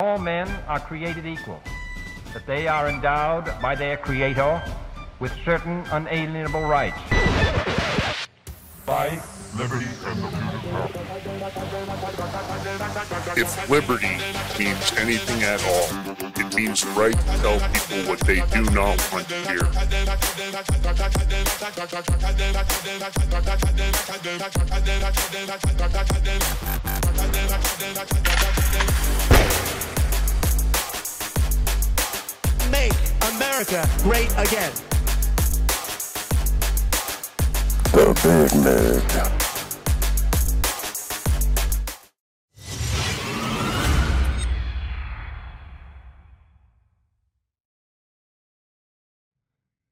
All men are created equal, that they are endowed by their Creator with certain unalienable rights. Life, liberty, and the If liberty means anything at all, it means the right to tell people what they do not want to hear. Make America great again. The Big Mig.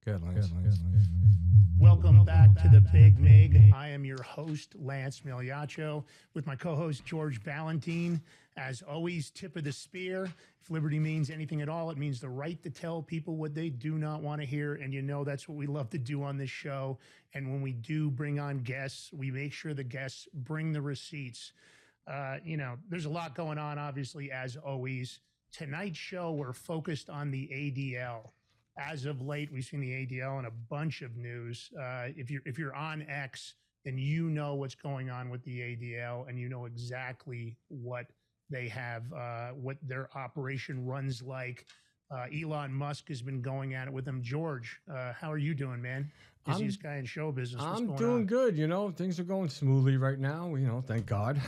Good, Lance. Welcome back to the Big Mig. I am your host, Lance Migliaccio, with my co host, George Valentine. As always, tip of the spear. If liberty means anything at all, it means the right to tell people what they do not want to hear. And you know that's what we love to do on this show. And when we do bring on guests, we make sure the guests bring the receipts. Uh, you know, there's a lot going on, obviously, as always. Tonight's show, we're focused on the ADL as of late, we've seen the ADL and a bunch of news. Uh, if you're if you're on X, then you know what's going on with the ADL, and you know exactly what they have, uh, what their operation runs like. Uh, Elon Musk has been going at it with them. George, uh, how are you doing, man? I'm- Busiest guy in show business. What's I'm doing on? good. You know, things are going smoothly right now. You know, thank God.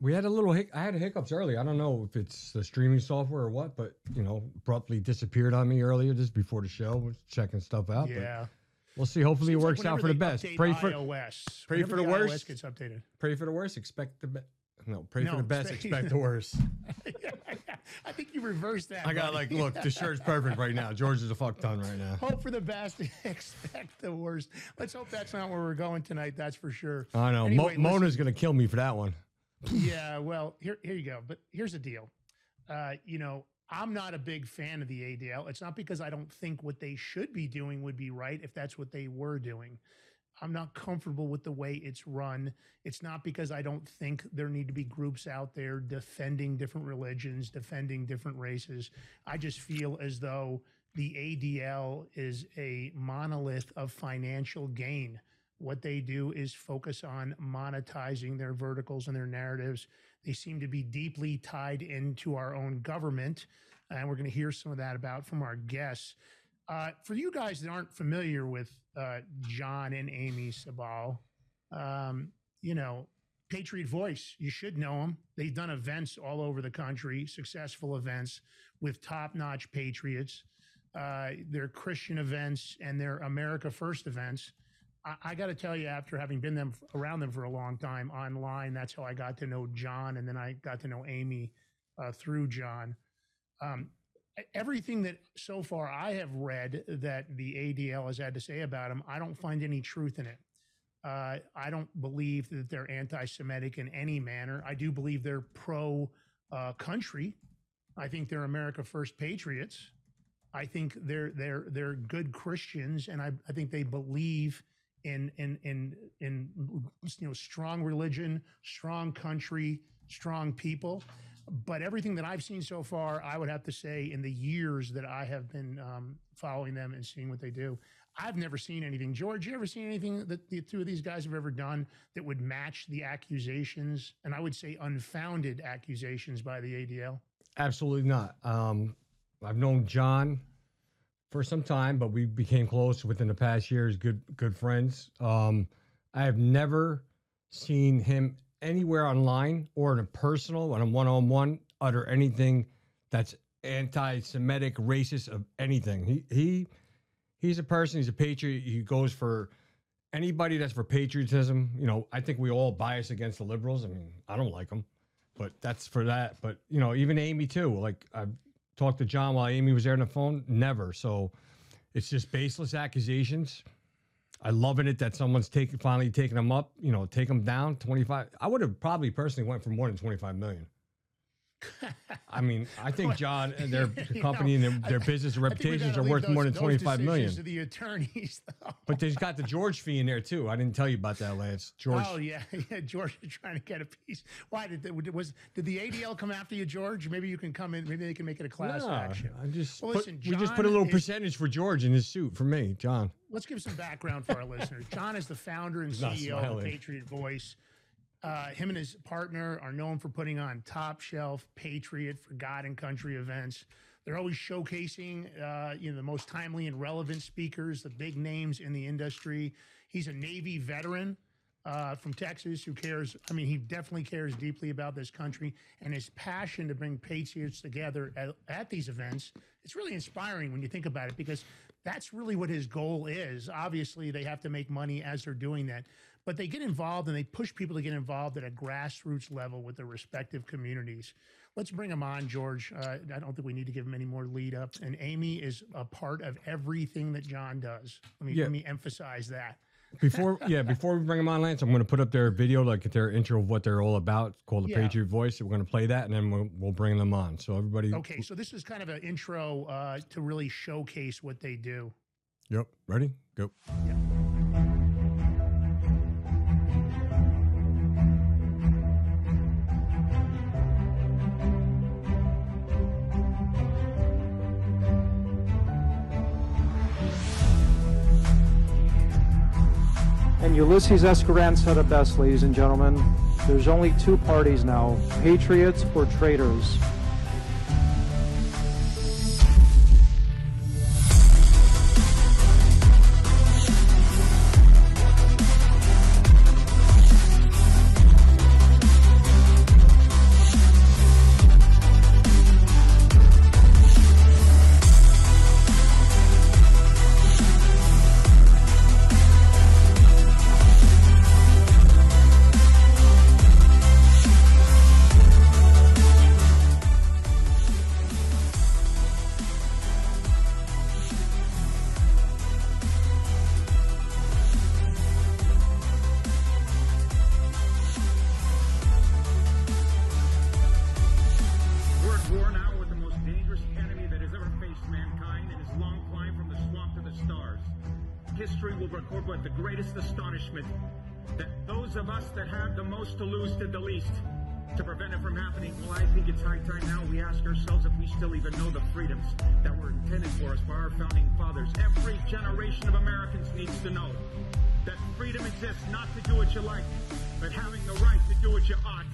We had a little hic- I had hiccups early. I don't know if it's the streaming software or what, but you know, abruptly disappeared on me earlier just before the show. Was checking stuff out. Yeah, But we'll see. Hopefully, Seems it like works out for the best. Pray for iOS. pray for the iOS worst. Gets updated. pray for the worst. Expect the best. No, pray for the best. expect- Expect the worst. I think you reversed that. I got like, look, the shirt's perfect right now. George is a fuck ton right now. Hope for the best, expect the worst. Let's hope that's not where we're going tonight. That's for sure. I know. Anyway, Mo- Mona's gonna kill me for that one. Yeah, well, here here you go. But here's the deal. Uh, you know, I'm not a big fan of the ADL. It's not because I don't think what they should be doing would be right if that's what they were doing. I'm not comfortable with the way it's run. It's not because I don't think there need to be groups out there defending different religions, defending different races. I just feel as though the ADL is a monolith of financial gain. What they do is focus on monetizing their verticals and their narratives. They seem to be deeply tied into our own government. And we're going to hear some of that about from our guests. Uh, for you guys that aren't familiar with uh, John and Amy Sabal, um, you know, Patriot Voice, you should know them. They've done events all over the country, successful events with top notch patriots. Uh, their Christian events and their America First events. I, I got to tell you, after having been them around them for a long time online, that's how I got to know John, and then I got to know Amy uh, through John. Um, everything that so far I have read that the ADL has had to say about him, I don't find any truth in it. Uh, I don't believe that they're anti-Semitic in any manner. I do believe they're pro uh. I think they're America First patriots. I think they're they're they're good Christians, and I, I think they believe in in in in you know strong religion, strong country, strong people. But everything that I've seen so far, I would have to say, in the years that I have been um, following them and seeing what they do, I've never seen anything. George, you ever seen anything that the two of these guys have ever done that would match the accusations, and I would say unfounded accusations by the ADL? Absolutely not. Um, I've known John for some time, but we became close within the past years. Good, good friends. Um, I have never seen him anywhere online or in a personal, on a one-on-one, utter anything that's anti-Semitic, racist of anything. He he he's a person. He's a patriot. He goes for anybody that's for patriotism. You know, I think we all bias against the liberals. I mean, I don't like them but that's for that. But you know, even Amy too. Like I've talked to John while Amy was there on the phone. Never. So it's just baseless accusations. I loving it that someone's taking finally taking them up. You know, take them down twenty five. I would have probably personally went for more than twenty five million. I mean, I think John and their You company and their, their business reputations are worth more than those 25 decisions million. To the attorneys, though. But there's got the George fee in there too. I didn't tell you about that, Lance. George. Oh yeah, yeah. George is trying to get a piece. Why did the, was did the ADL come after you, George? Maybe you can come in. Maybe they can make it a class action. I just Well, put- listen, we just put a little is- percentage for George in his suit for me, John. Let's give some background for our listeners. John is the founder and CEO of. Patriot Voice. Uh, him and his partner are known for putting on top shelf Patriot for God and Country events. They're always showcasing, uh, you know, the most timely and relevant speakers, the big names in the industry. He's a Navy veteran uh, from Texas who cares. I mean, he definitely cares deeply about this country and his passion to bring patriots together at, at these events. It's really inspiring when you think about it because that's really what his goal is. Obviously, they have to make money as they're doing that, but they get involved and they push people to get involved at a grassroots level with their respective communities. Let's bring them on, George. Uh, I don't think we need to give him any more lead up. And Amy is a part of everything that John does. Let me Yeah. let me emphasize that. Before, yeah, before we bring them on, Lance, I'm going to put up their video, like their intro of what they're all about, called the Yeah. Patriot Voice. We're going to play that, and then we'll, we'll bring them on. So everybody, Okay, so this is kind of an intro uh, to really showcase what they do. yep, ready, go. And Ulysses Escaran said it best, ladies and gentlemen. There's only two parties now patriots or traitors. Will record with the greatest astonishment that those of us that have the most to lose did the least to prevent it from happening. Well, I think it's high time now we ask ourselves if we still even know the freedoms that were intended for us by our founding fathers. Every generation of Americans needs to know that freedom exists not to do what you like, but having the right to do what you ought.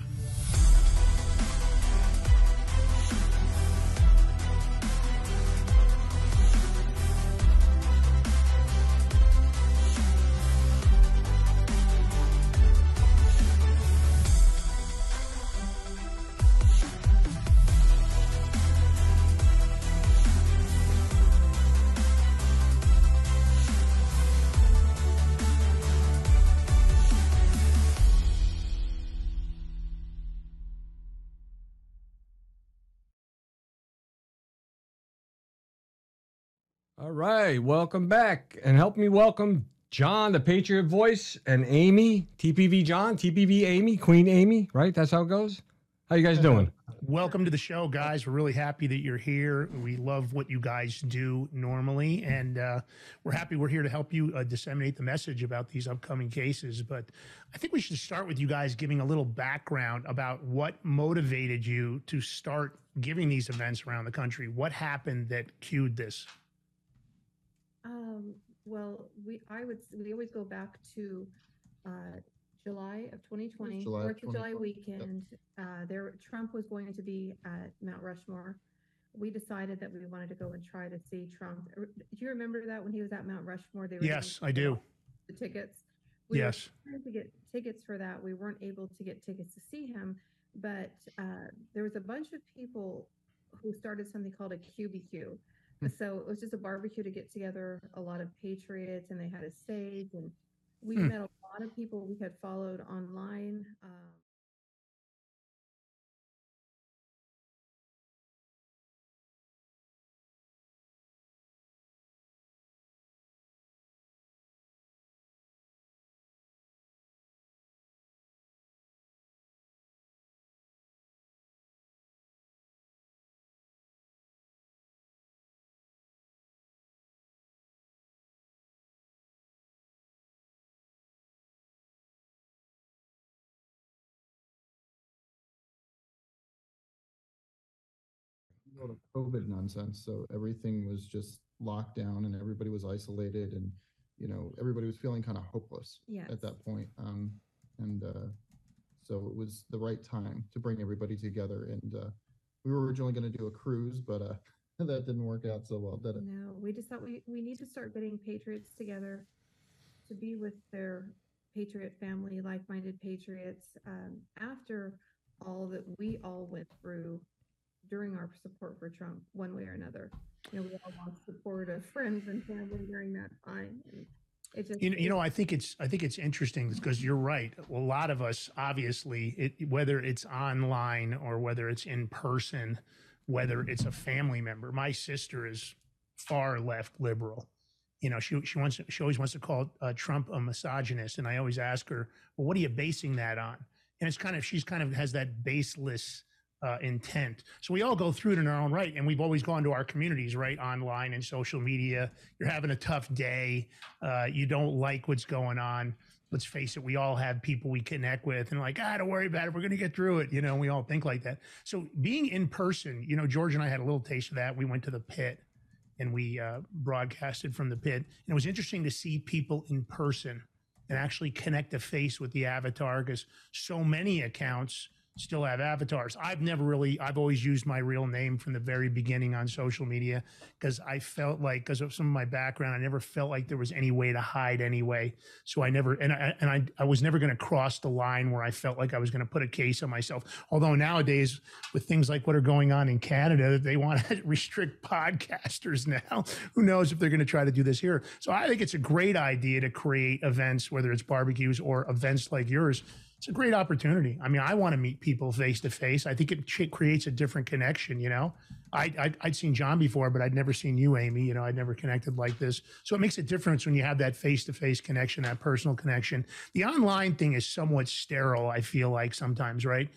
Right, welcome back, and help me welcome John, the Patriot Voice, and Amy, TPV John, TPV Amy, Queen Amy. Right, that's how it goes. How you guys doing? Welcome to the show, guys. We're really happy that you're here. We love what you guys do normally, and uh, we're happy we're here to help you uh, disseminate the message about these upcoming cases. But I think we should start with you guys giving a little background about what motivated you to start giving these events around the country. What happened that cued this? Um, well, we, I would, we always go back to, uh, July of twenty twenty, July of Fourth of July 2020, yep. weekend. Uh, there, Trump was going to be at Mount Rushmore. We decided that we wanted to go and try to see Trump. Er, Do you remember that when he was at Mount Rushmore? They were giving Yes, I do. The tickets. We were Yes. trying to get tickets for that. We weren't able to get tickets to see him, but, uh, there was a bunch of people who started something called a QBQ. So it was just a barbecue to get together a lot of patriots, and they had a stage, and we Hmm. met a lot of people we had followed online. Um, world of COVID nonsense. So everything was just locked down and everybody was isolated and, you know, everybody was feeling kind of hopeless Yes. at that point. Um, and uh, so it was the right time to bring everybody together. And uh, we were originally going to do a cruise, but uh, that didn't work out so well, did it? No, we just thought we, we need to start getting patriots together to be with their patriot family, like-minded patriots. Um, after all that we all went through during our support for Trump, one way or another, you know, we all lost support of friends and family during that time. And it just, You know, you know, I think it's I think it's interesting because you're right. A lot of us, obviously, it, whether it's online or whether it's in person, whether it's a family member. My sister is far left liberal. You know, she she wants she always wants to call uh, Trump a misogynist, and I always ask her, "Well, what are you basing that on?" And it's kind of she's kind of has that baseless uh, intent. So we all go through it in our own right, and we've always gone to our communities, right, online and social media. You're having a tough day, uh, you don't like what's going on. Let's face it, we all have people we connect with, and like, ah, don't worry about it. We're going to get through it. You know, we all think like that. So being in person, you know, George and I had a little taste of that. We went to the pit and we uh, broadcasted from the pit. And it was interesting to see people in person and actually connect a face with the avatar because so many accounts still have avatars. I've never really, I've always used my real name from the very beginning on social media because I felt like, because of some of my background, I never felt like there was any way to hide anyway. So I never, and I, and I, I was never going to cross the line where I felt like I was going to put a case on myself. Although nowadays, with things like what are going on in Canada, that they want to restrict podcasters now. Who knows if they're going to try to do this here? So I think it's a great idea to create events, whether it's barbecues or events like yours. It's a great opportunity. I mean, I want to meet people face to face. I think it ch- creates a different connection. You know, I, I I'd seen John before, but I'd never seen you, Amy. You know, I'd never connected like this. So it makes a difference when you have that face to face connection, that personal connection. The online thing is somewhat sterile. I feel like sometimes, right?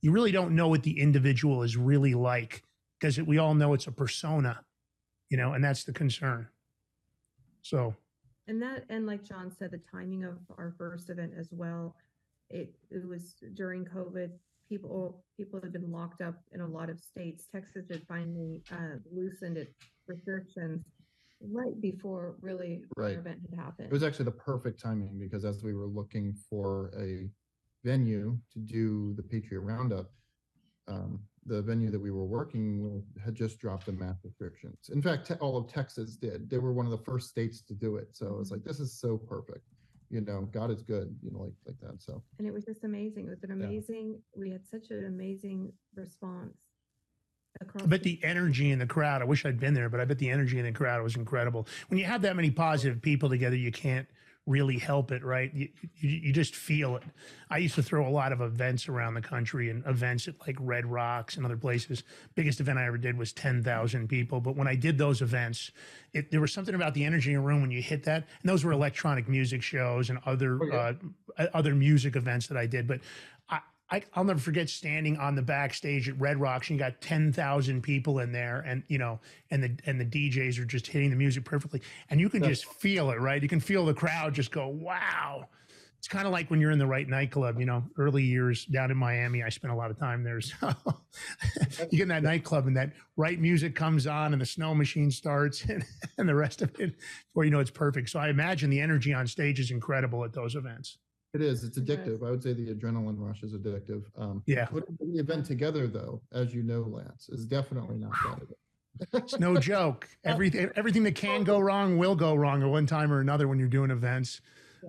You really don't know what the individual is really like because we all know it's a persona, you know, and that's the concern. So and that and like john said the timing of our first event as well it it was during covid people people had been locked up in a lot of states texas had finally uh, loosened its restrictions right before really Right. event had happened It was actually the perfect timing because as we were looking for a venue to do the Patriot Roundup, um, the venue that we were working with had just dropped the mask restrictions. In fact, te- all of Texas did. They were one of the first states to do it. So it's like, this is so perfect. You know, God is good, you know, like like that. So and it was just amazing it was an Yeah. amazing we had such an amazing response across I bet the energy in the crowd, I wish I'd been there, but I bet the energy in the crowd was incredible. When you have that many positive people together, you can't really help it, right? You, you, you just feel it. I used to throw a lot of events around the country and events at like Red Rocks and other places. Biggest event I ever did was 10,000 people. But when I did those events, it, there was something about the energy in a room when you hit that. And those were electronic music shows and other, uh, other music events that I did. But I, I, I'll never forget standing on the backstage at Red Rocks and you got 10,000 people in there and, you know, and the, and the DJs are just hitting the music perfectly. And you can just feel it, right? You can feel the crowd just go, wow. It's kind of like when you're in the right nightclub, you know, early years down in Miami, I spent a lot of time there. So you get in that nightclub and that right music comes on and the snow machine starts and, and the rest of it, before you know it's perfect. So I imagine the energy on stage is incredible at those events. It is. It's It does. addictive. I would say the adrenaline rush is addictive. Um, Yeah. putting the event together, though, as you know, Lance, is definitely not that. It's no joke. Everything everything that can go wrong will go wrong at one time or another when you're doing events.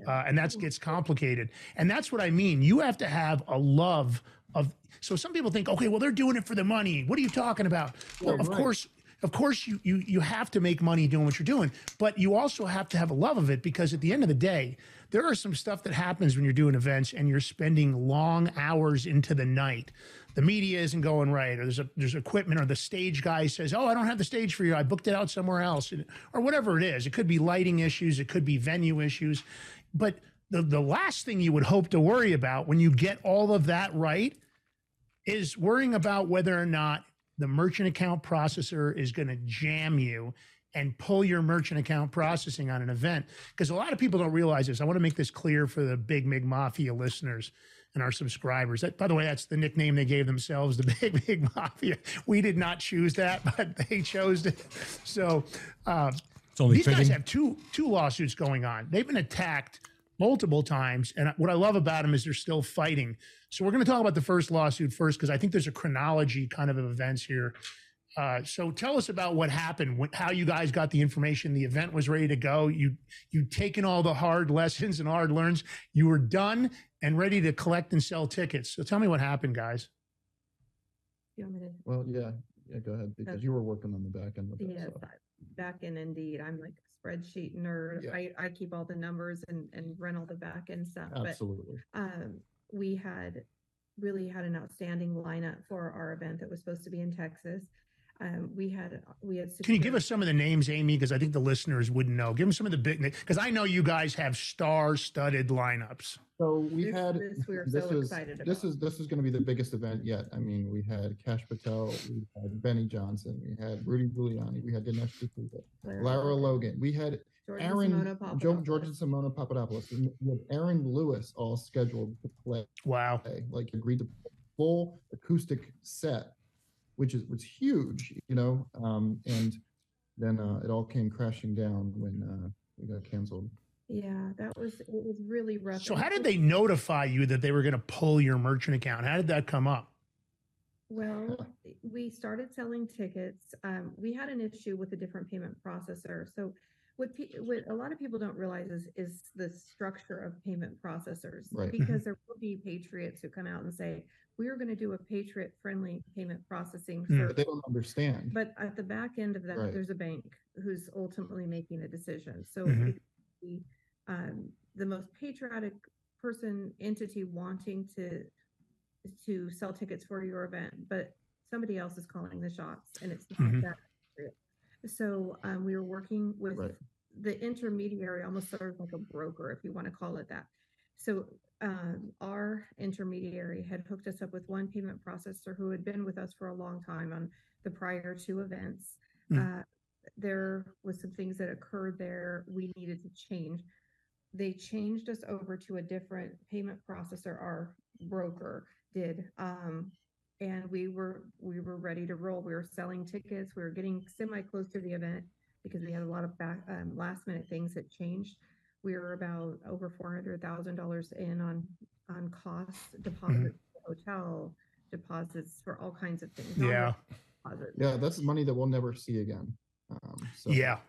Uh, and that gets complicated. And that's what I mean. You have to have a love of so some people think, okay, well, they're doing it for the money. What are you talking about? Well, of right. course, of course you you you have to make money doing what you're doing, but you also have to have a love of it because at the end of the day, there are some stuff that happens when you're doing events and you're spending long hours into the night. The media isn't going right, or there's a there's equipment, or the stage guy says, "Oh, I don't have the stage for you. I booked it out somewhere else," or whatever it is. It could be lighting issues, it could be venue issues, but the the last thing you would hope to worry about when you get all of that right is worrying about whether or not the merchant account processor is going to jam you and pull your merchant account processing on an event. Because a lot of people don't realize this. I want to make this clear for the Big Mig Mafia listeners. and our subscribers. That, by the way, that's the nickname they gave themselves, the Big Big Mafia. We did not choose that, but they chose it. So uh, It's only these guys have two two lawsuits going on. They've been attacked multiple times, and what I love about them is they're still fighting. So we're going to talk about the first lawsuit first because I think there's a chronology kind of of events here. Uh, so tell us about what happened, what, how you guys got the information. The event was ready to go. You you'd taken all the hard lessons and hard learns. You were done and ready to collect and sell tickets. So tell me what happened, guys. You want me to? Well, yeah, yeah, go ahead, because Okay. you were working on the back end with that. Yes, so. Back in Indeed, I'm like a spreadsheet nerd. Yeah. I, I keep all the numbers and, and run all the back end stuff. But Absolutely. um, we had really had an outstanding lineup for our event that was supposed to be in Texas. Um, we had we had. Can you give us some of the names, Amy? Because I think the listeners wouldn't know. Give them some of the big because I know you guys have star-studded lineups. So we This- had, this we were this so is, excited this is, this is gonna be the biggest event yet. I mean, we had Kash Patel, we had Benny Johnson, we had Rudy Giuliani, we had Dinesh D'Souza, Lara Lara Logan, Logan, we had George Aaron, Simona Joe, George and Simona Papadopoulos, and we had Aaron Lewis all scheduled to play. Wow. play, like agreed to full acoustic set, which is was huge, you know. Um, and then uh, it all came crashing down when uh, we got canceled. Yeah, that was it was really rough. So how did they notify you that they were going to pull your merchant account? How did that come up? Well, we started selling tickets. Um, we had an issue with a different payment processor. So what, pe- what a lot of people don't realize is, is the structure of payment processors. Right. Because there will be patriots who come out and say, we are going to do a patriot friendly payment processing Hmm. But service. they don't understand. But at the back end of that, Right. there's a bank who's ultimately making a decision. So Mhm. it could be, um, the most patriotic person, entity wanting to to sell tickets for your event, but somebody else is calling the shots, and it's not Mhm. that. patriot. So um, we were working with Right. the intermediary, almost sort of like a broker, if you want to call it that. So um, our intermediary had hooked us up with one payment processor who had been with us for a long time on the prior two events. Mm. Uh, there was some things that occurred there we needed to change. They changed us over to a different payment processor. Our broker did, um, and we were we were ready to roll. We were selling tickets. We were getting semi close to the event because we had a lot of back um, last minute things that changed. We were about over four hundred thousand dollars in on on costs, deposits, hotel deposits for all kinds of things. Yeah. Deposits. yeah, that's money that we'll never see again. Um, so Yeah.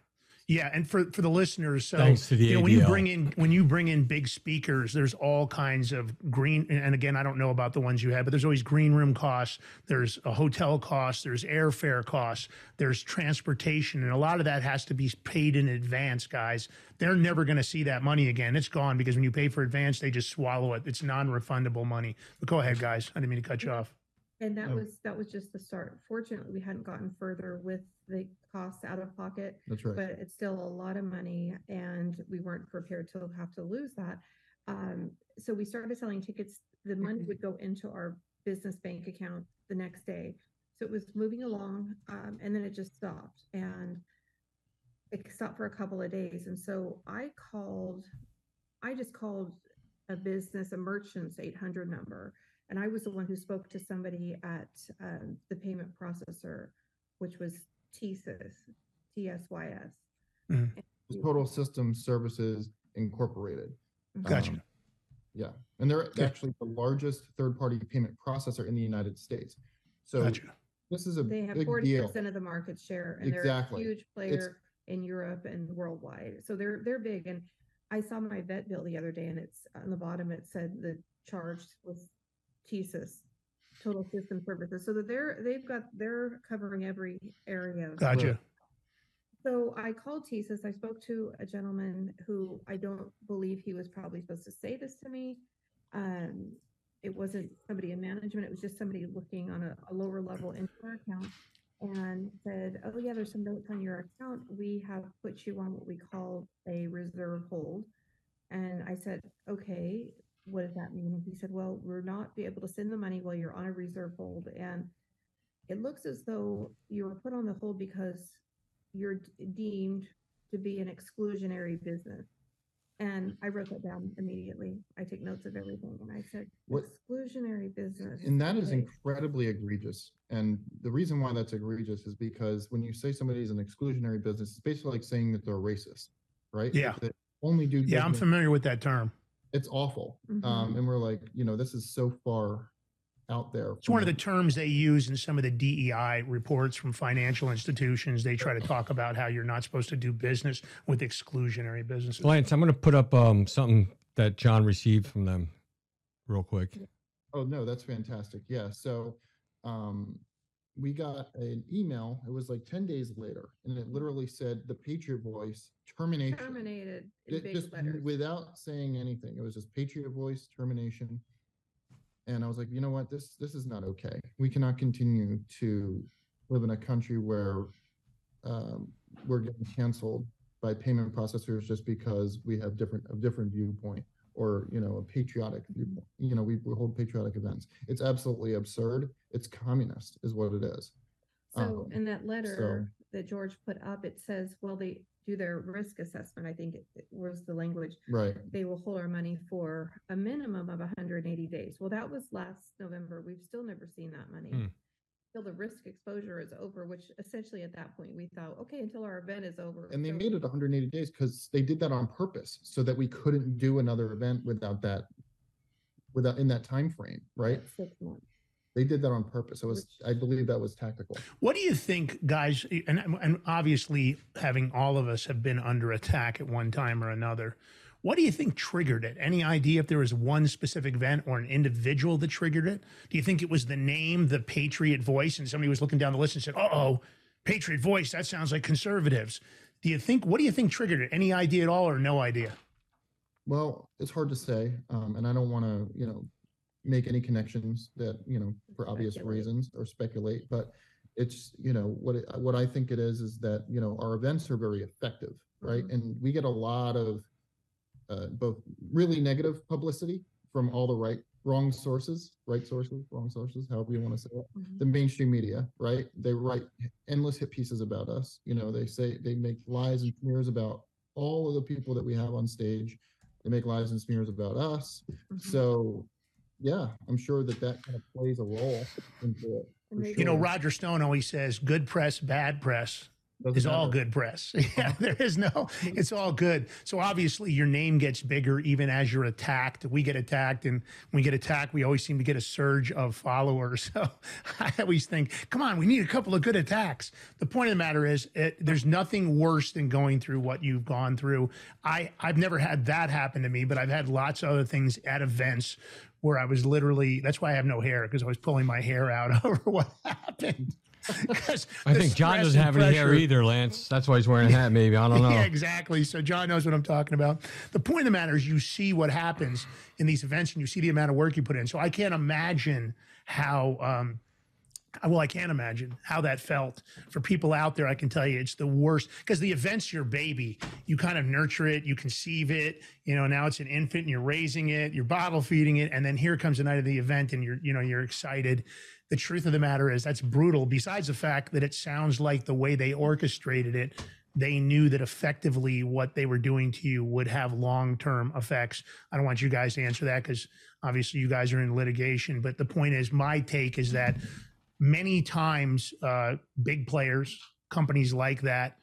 Yeah, and for for the listeners, so Thanks to the you know when you bring in when you bring in big speakers, there's all kinds of green. And again, I don't know about the ones you have, but there's always green room costs. There's a hotel cost. There's airfare costs. There's transportation, and a lot of that has to be paid in advance, guys. They're never going to see that money again. It's gone because when you pay for advance, they just swallow it. It's non-refundable money. But go ahead, guys. I didn't mean to cut you off. And that Yeah. was that was just the start. Fortunately, we hadn't gotten further with the costs out of pocket, That's right. but it's still a lot of money, and we weren't prepared to have to lose that. Um, so we started selling tickets. The money would go into our business bank account the next day. So it was moving along, um, and then it just stopped, and it stopped for a couple of days. And so I called, I just called a business, a merchant's 800 number. And I was the one who spoke to somebody at um, the payment processor, which was TSYS, TSYS. It's Total System Services Incorporated. Gotcha. Um, yeah, and they're Okay. actually the largest third-party payment processor in the United States. So Gotcha. this is a They have 40% of the market share, and they're Exactly. a huge player in Europe and worldwide. So they're they're big. And I saw my vet bill the other day, and it's on the bottom. It said the charge was TSYS, Total System Services. So that they're they've got they're covering every area. of Gotcha. So I called TSYS. I spoke to a gentleman who I don't believe he was probably supposed to say this to me. Um, it wasn't somebody in management. It was just somebody looking on a, a lower level into our account and said, "Oh yeah, there's some notes on your account. We have put you on what we call a reserve hold." And I said, "Okay, what does that mean?" He said, "Well, we're not be able to send the money while you're on a reserve hold, and it looks as though you were put on the hold because you're deemed to be an exclusionary business. And I wrote that down immediately. I take notes of everything and I said What- exclusionary business. And that is incredibly egregious. And the reason why that's egregious is because when you say somebody's an exclusionary business, it's basically like saying that they're racist, right? Yeah. they Only do. Yeah, I'm familiar with that term. It's awful. Um, Mhm. and we're like, you know, this is so far out there. It's one of the terms they use in some of the DEI reports from financial institutions. They try to talk about how you're not supposed to do business with exclusionary businesses. Lance, I'm going to put up um, something that John received from them real quick. Oh, no, that's fantastic. Yeah. So, um, we got an email. It was like 10 days later and it literally said the Patriot Voice termination. Terminated in big just letters. without saying anything. It was just Patriot Voice termination. And I was like, you know what? This this is not okay. We cannot continue to live in a country where um, we're getting canceled by payment processors just because we have different a different viewpoint or you know a patriotic viewpoint. You know, we, we hold patriotic events. It's absolutely absurd. It's communist, is what it is. So Um, in that letter that George put up, it says, well, they do their risk assessment. I think it it was the language. Right. They will hold our money for a minimum of hundred and eighty days. Well, that was last November. We've still never seen that money. Hmm. Till the risk exposure is over, which essentially at that point we thought, okay, until our event is over. And they so- made it 180 days because they did that on purpose so that we couldn't do another event without that, without in that time frame, right? Six months. They did that on purpose. It was, I believe that was tactical. What do you think, guys? And, and obviously, having all of us have been under attack at one time or another. What do you think triggered it? Any idea if there was one specific event or an individual that triggered it? Do you think it was the name, the Patriot Voice, and somebody was looking down the list and said, "Uh oh, Patriot Voice, that sounds like conservatives"? Do you think? What do you think triggered it? Any idea at all, or no idea? Well, it's hard to say. Um, and I don't want to, you know, make any connections that, you know, for obvious reasons or speculate, but it's, you know, what, it, what I think it is, is that, you know, our events are very effective, right? Mhm. And we get a lot of uh, both really negative publicity from all the right, wrong sources, right sources, wrong sources, however you want to say it Mhm. the mainstream media, right? They write endless hit pieces about us. You know, they say they make lies and smears about all of the people that we have on stage. They make lies and smears about us. Mhm. So, yeah, I'm sure that that kind of plays a role into it. And for they- You know. Roger Stone always says, "Good press, bad press." Doesn't is all good press. Yeah, uh-huh. there is no, it's all good. So obviously your name gets bigger even as you're attacked. We get attacked, and when we get attacked, we always seem to get a surge of followers. So I always think, come on, we need a couple of good attacks. The point of the matter is, it, there's nothing worse than going through what you've gone through. I I've never had that happen to me, but I've had lots of other things at events where I was literally. That's why I have no hair because I was pulling my hair out over what happened. I think John doesn't have any hair either, Lance. That's why he's wearing a hat, maybe. I don't know. yeah, exactly. So John knows what I'm talking about. The point of the matter is you see what happens in these events and you see the amount of work you put in. So I can't imagine how um well, I can't imagine how that felt for people out there. I can tell you it's the worst because the event's your baby. You kind of nurture it, you conceive it. You know, now it's an infant and you're raising it, you're bottle feeding it, and then here comes the night of the event and you're, you know, you're excited. The truth of the matter is that's brutal. Besides the fact that it sounds like the way they orchestrated it, they knew that effectively what they were doing to you would have long term effects. I don't want you guys to answer that because obviously you guys are in litigation. But the point is, my take is that many times uh, big players, companies like that,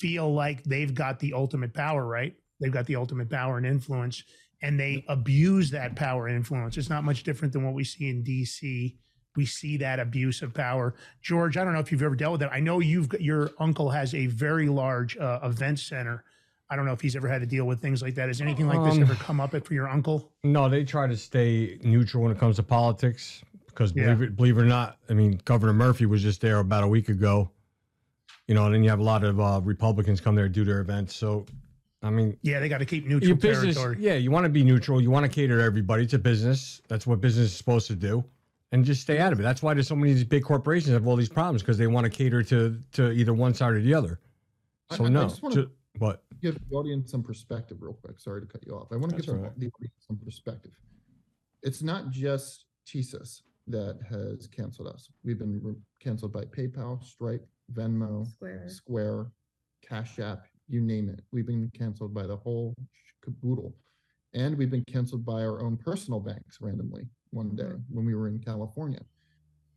feel like they've got the ultimate power, right? They've got the ultimate power and influence, and they abuse that power and influence. It's not much different than what we see in DC. We see that abuse of power. George, I don't know if you've ever dealt with that. I know you've got your uncle has a very large uh, event center. I don't know if he's ever had to deal with things like that. Has anything like this Um, ever come up for your uncle? No, they try to stay neutral when it comes to politics because Yeah. believe it, believe it or not, I mean, Governor Murphy was just there about a week ago. You know, and then you have a lot of uh, Republicans come there to do their events. So, I mean, Yeah, they got to keep your neutral business, territory. yeah, you want to be neutral. You want to cater to everybody. It's a business. That's what business is supposed to do, and just stay out of it. That's why there's so many of these big corporations have all these problems because they want to cater to to either one side or the other. So I- I no, just wanna- ju- what? give the audience some perspective real quick. Sorry to cut you off. I want to That's give the, right. the audience some perspective. It's not just TSYS that has canceled us. We've been re- canceled by PayPal, Stripe, Venmo, Square. Square, Cash App, you name it. We've been canceled by the whole caboodle. And we've been canceled by our own personal banks randomly one day when we were in California.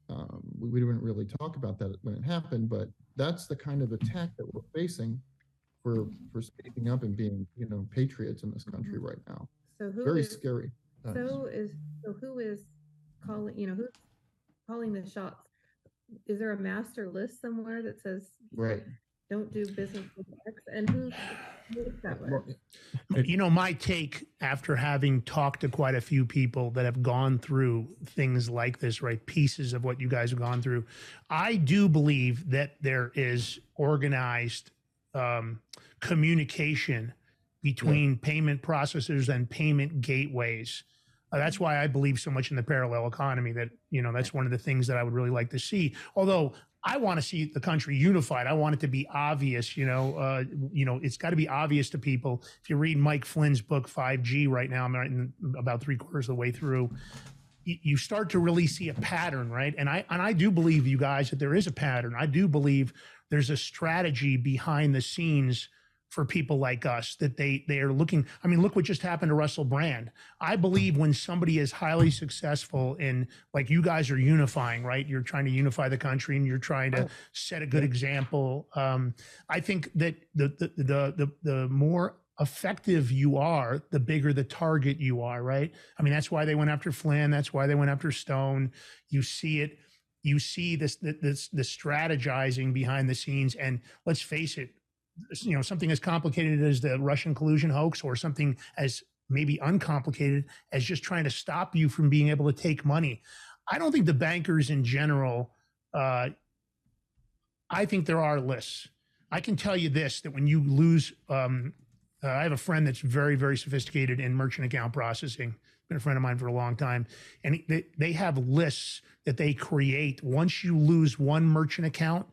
Um, we, we didn't really talk about that when it happened, but that's the kind of attack that we're facing for for speaking up and being, you know, patriots in this country right now. So who Very is- scary. times. So is so who is calling? You know who's calling the shots? Is there a master list somewhere that says Right. Don't do business with X? And who who is that Well, you know my take after having talked to quite a few people that have gone through things like this right pieces of what you guys have gone through i do believe that there is organized um, communication between payment processors and payment gateways. Uh, that's why i believe so much in the parallel economy that you know that's one of the things that i would really like to see. Although I want to see the country unified. I want it to be obvious, you know. Uh, you know, it's got to be obvious to people. If you read Mike Flynn's book 5G right now, I'm writing about three quarters of the way through. You start to really see a pattern, right? And I and I do believe you guys that there is a pattern. I do believe there's a strategy behind the scenes for people like us that they they are looking. I mean, look what just happened to Russell Brand. I believe when somebody is highly successful in like you guys are unifying, right? You're trying to unify the country and you're trying to set a good example. Um, I think that the the the the, the more effective you are, the bigger the target you are, right? I mean, that's why they went after Flynn. That's why they went after Stone. You see it. You see this this the strategizing behind the scenes, and let's face it, you know something as complicated as the Russian collusion hoax, or something as maybe uncomplicated as just trying to stop you from being able to take money. I don't think the bankers in general. Uh, I think there are lists. I can tell you this: that when you lose, um, uh, I have a friend that's very, very sophisticated in merchant account processing. Been a friend of mine for a long time, and they they have lists that they create. Once you lose one merchant account,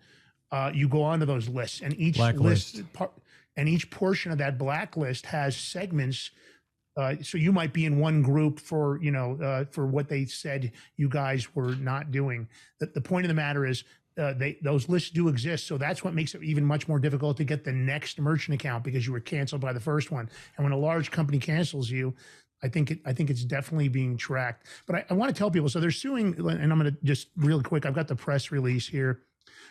uh, you go onto those lists, and each Blacklist. list par- and each portion of that blacklist has segments. Uh, so you might be in one group for you know uh, for what they said you guys were not doing. The, the point of the matter is uh, they those lists do exist. So that's what makes it even much more difficult to get the next merchant account because you were canceled by the first one. And when a large company cancels you, I think it, I think it's definitely being tracked. But I, I want to tell people so they're suing, and I'm going to just real quick. I've got the press release here.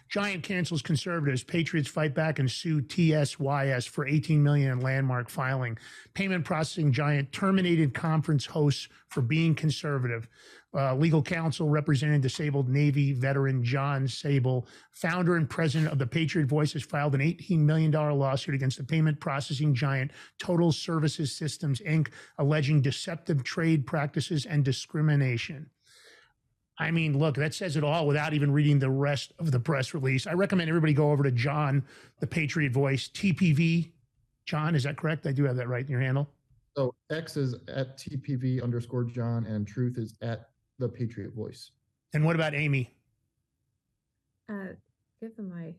Giant cancels conservatives. Patriots fight back and sue TSYS for 18 million in landmark filing. Payment processing giant terminated conference hosts for being conservative. Uh, legal counsel representing disabled Navy veteran John Sabal, founder and president of the Patriot Voice, has filed an $18 million lawsuit against the payment processing giant Total Services Systems, Inc., alleging deceptive trade practices and discrimination. I mean, look, that says it all without even reading the rest of the press release. I recommend everybody go over to John, the Patriot Voice, TPV. John, is that correct? I do have that right in your handle. So X is at TPV underscore John and truth is at the Patriot Voice. And what about Amy? Uh, give him my.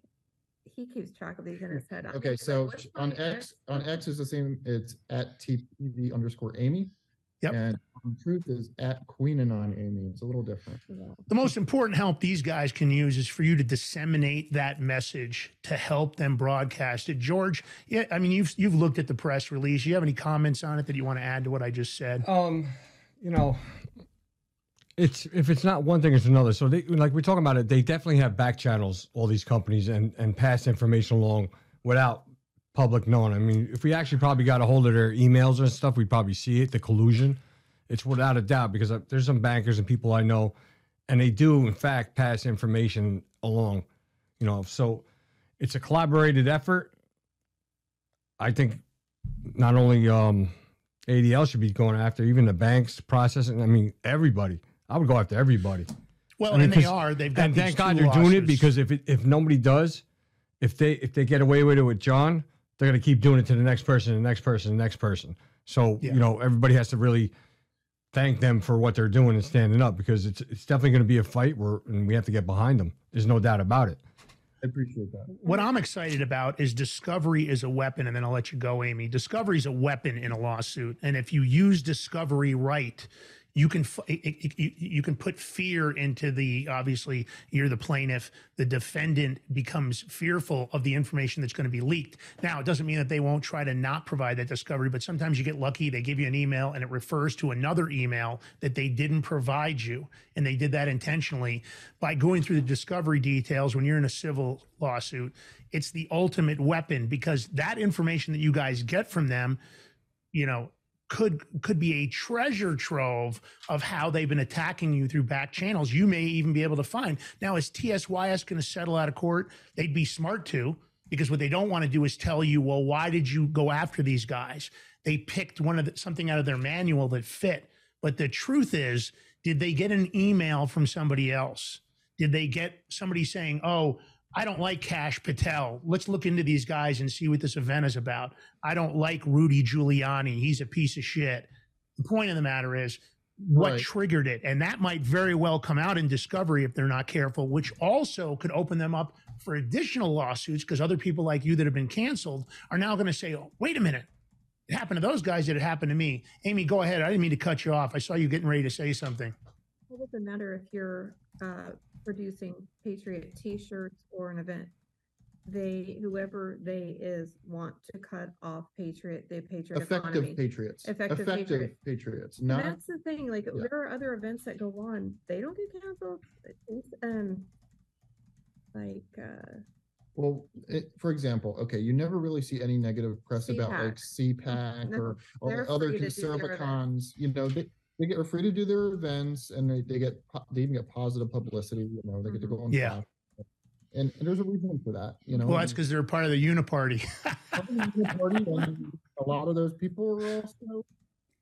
He keeps track of these in his head. I'm Okay, so on X, on X is the same, it's at TPV underscore Amy. Yep. And truth is at Queen and on Amy. It's a little different. The most important help these guys can use is for you to disseminate that message to help them broadcast it. George, yeah, I mean, you've you've looked at the press release. You have any comments on it that you want to add to what I just said? Um, you know, it's if it's not one thing, it's another. So they like we're talking about it. They definitely have back channels, all these companies, and and pass information along without public knowing. I mean, if we actually probably got a hold of their emails and stuff, we'd probably see it. The collusion, it's without a doubt because uh, there's some bankers and people I know, and they do in fact pass information along. You know, so it's a collaborated effort. I think not only um, ADL should be going after, even the banks processing. I mean, everybody. I would go after everybody. Well, I mean, and they are. They've got and thank God they're doing it because if it, if nobody does, if they if they get away with it with John, they're gonna keep doing it to the next person, the next person, the next person. So Yeah. you know everybody has to really thank them for what they're doing and standing up because it's it's definitely going to be a fight where and we have to get behind them. There's no doubt about it. I appreciate that. What I'm excited about is discovery is a weapon, and then I'll let you go, Amy. Discovery is a weapon in a lawsuit, and if you use discovery right, you can it- it- you can put fear into the obviously you're the plaintiff the defendant becomes fearful of the information that's going to be leaked. Now it doesn't mean that they won't try to not provide that discovery but sometimes you get lucky they give you an email and it refers to another email that they didn't provide you and they did that intentionally. By going through the discovery details when you're in a civil lawsuit it's the ultimate weapon because that information that you guys get from them you know could could be a treasure trove of how they've been attacking you through back channels you may even be able to find. Now is TSYS going to settle out of court? They'd be smart to because what they don't want to do is tell you well why did you go after these guys? They picked one of the, something out of their manual that fit. But the truth is did they get an email from somebody else? Did they get somebody saying oh I don't like Kash Patel. Let's look into these guys and see what this event is about. I don't like Rudy Giuliani. He's a piece of shit. The point of the matter is what Right. triggered it. And that might very well come out in discovery if they're not careful, which also could open them up for additional lawsuits because other people like you that have been canceled are now going to say, oh, wait a minute. It happened to those guys. Did it happen to me? Amy, go ahead. I didn't mean to cut you off. I saw you getting ready to say something. It doesn't matter if you're uh, producing Patriot T-shirts or an event. They, whoever they is, want to cut off Patriot, the Patriot Effective economy. patriots. Effective patriot. patriots, And not that's the thing. Like Yeah. there are other events that go on. They don't get canceled. It's, um, like uh, Well, it, for example, okay, you never really see any negative press about like CPAC No, or, or they're other free to do their events. conservacons. You know, they, they get free to do their events and they, they get they even get positive publicity. You know, they get to go on. Yeah. And, and there's a reason for that. You know, Well, that's because they're part of the uniparty. Party, a lot of those people are also.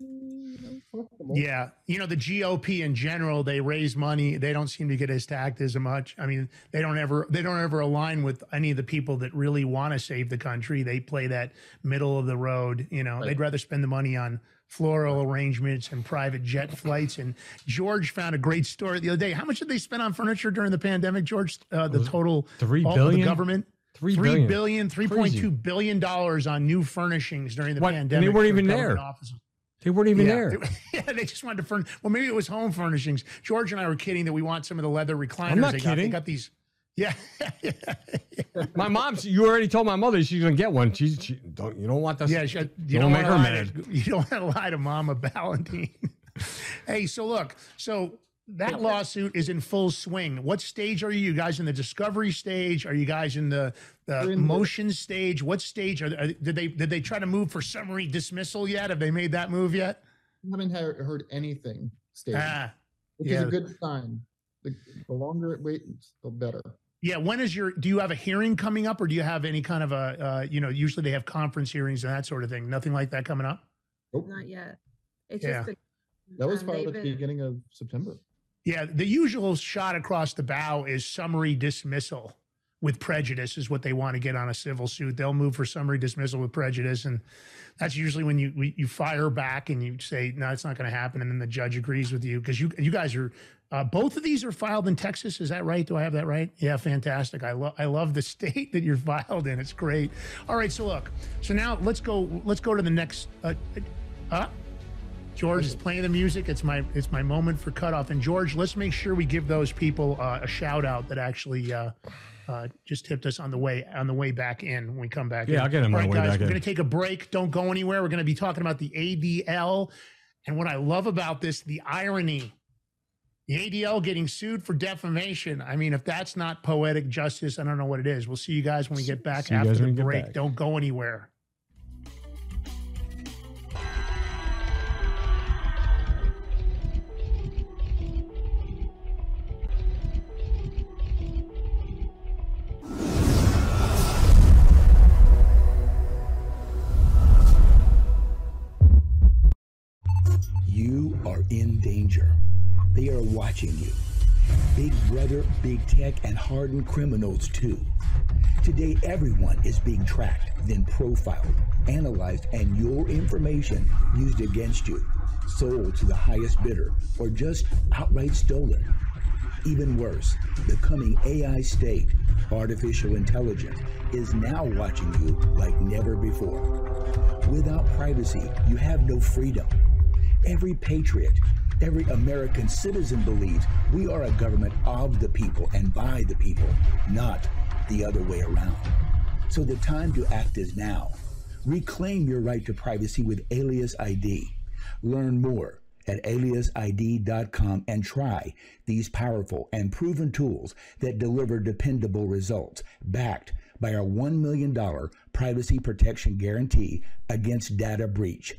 You know, questionable. Yeah, you know the GOP in general, they raise money. They don't seem to get attacked as much. I mean, they don't ever they don't ever align with any of the people that really want to save the country. They play that middle of the road. You know, Right. they'd rather spend the money on floral arrangements and private jet flights. And George found a great story the other day. How much did they spend on furniture during the pandemic, George? Uh, the total three billion. the government. Three billion. billion, three point two billion dollars on new furnishings during the What? And they weren't even there. offices. They weren't even yeah. there. They- yeah, they just wanted to furnish. Well, maybe it was home furnishings. George and I were kidding that we want some of the leather recliners. I'm not they got. They got these. Yeah. My mom's. You already told my mother she's gonna get one. She's. She, don't. You don't want that. yeah. You, You don't don't make wanna her lie mad. To, you don't want to lie to Mama Valentine. hey, so look. So that lawsuit is in full swing. What stage are you? You guys in the discovery stage? Are you guys in the, the We're in the- motion stage? What stage are, are? Did they did they try to move for summary dismissal yet? Have they made that move yet? I haven't heard, heard anything stated, Ah. which yeah. is a good sign. The, the longer it waits, the better. Yeah, when is your? Do you have a hearing coming up, or do you have any kind of a? Uh, you know, usually they have conference hearings and that sort of thing. Nothing like that coming up. Nope. not yet. It's Yeah. just been, That was um, filed at the been- beginning of September. Yeah, the usual shot across the bow is summary dismissal with prejudice is what they want to get on a civil suit. They'll move for summary dismissal with prejudice, and that's usually when you you fire back and you say no, it's not going to happen, and then the judge agrees with you because you you guys are. Uh, both of these are filed in Texas. Is that right? Do I have that right? Yeah, fantastic. I love I love the state that you're filed in. It's great. All right, so look. So now let's go. Let's go to the next. Uh, uh, George is playing the music. It's my it's my moment for cutoff. And George, let's make sure we give those people uh, a shout out that actually uh, uh, just tipped us on the way on the way back in when we come back. Yeah, in. I'll get him All right, way guys, back We're in. to take a break. Don't go anywhere. We're going to be talking about the ADL and what I love about this, the irony. The ADL getting sued for defamation. I mean, if that's not poetic justice, I don't know what it is. We'll see you guys when we get back See after the when we get break. Don't go anywhere. Are in danger. They are watching you. Big Brother, Big Tech, and hardened criminals too. Today, everyone is being tracked, then profiled, analyzed, and your information used against you, sold to the highest bidder, or just outright stolen. Even worse, the coming AI state, artificial intelligence, is now watching you like never before. Without privacy, you have no freedom. Every patriot, Every American citizen believes we are a government of the people and by the people, not the other way around. So the time to act is now. Reclaim your right to privacy with Alias ID. Learn more at aliasid.com and try these powerful and proven tools that deliver dependable results, backed by our $1 million privacy protection guarantee against data breach.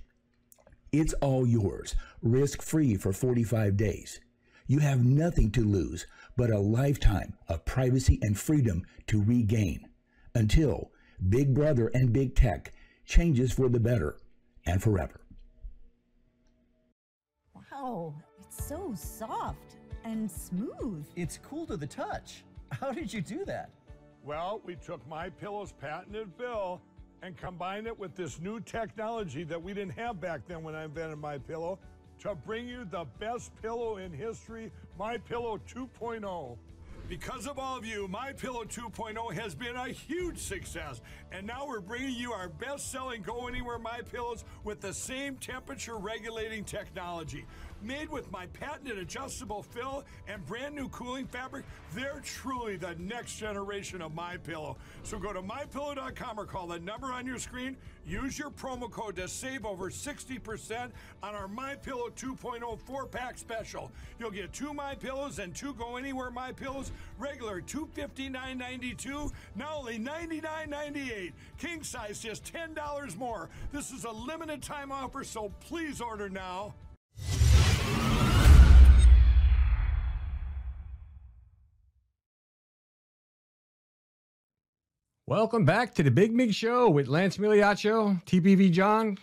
It's all yours, risk free for 45 days. You have nothing to lose but a lifetime of privacy and freedom to regain until Big Brother and Big Tech changes for the better and forever. Wow, it's so soft and smooth. It's cool to the touch. How did you do that? Well, we took my pillow's patented bill and combine it with this new technology that we didn't have back then when I invented my pillow to bring you the best pillow in history, my pillow 2.0. Because of all of you, My Pillow 2.0 has been a huge success. And now we're bringing you our best-selling Go Anywhere My Pillows with the same temperature regulating technology. Made with my patented adjustable fill and brand new cooling fabric, they're truly the next generation of My Pillow. So go to mypillow.com or call the number on your screen. Use your promo code to save over 60% on our My Pillow 2.0 four-pack special. You'll get two My Pillows and two Go Anywhere My Pillows, regular $259.92, now only $99.98. King size just $10 more. This is a limited time offer, so please order now. Welcome back to the Big Mig Show with Lance Migliaccio, TPV John,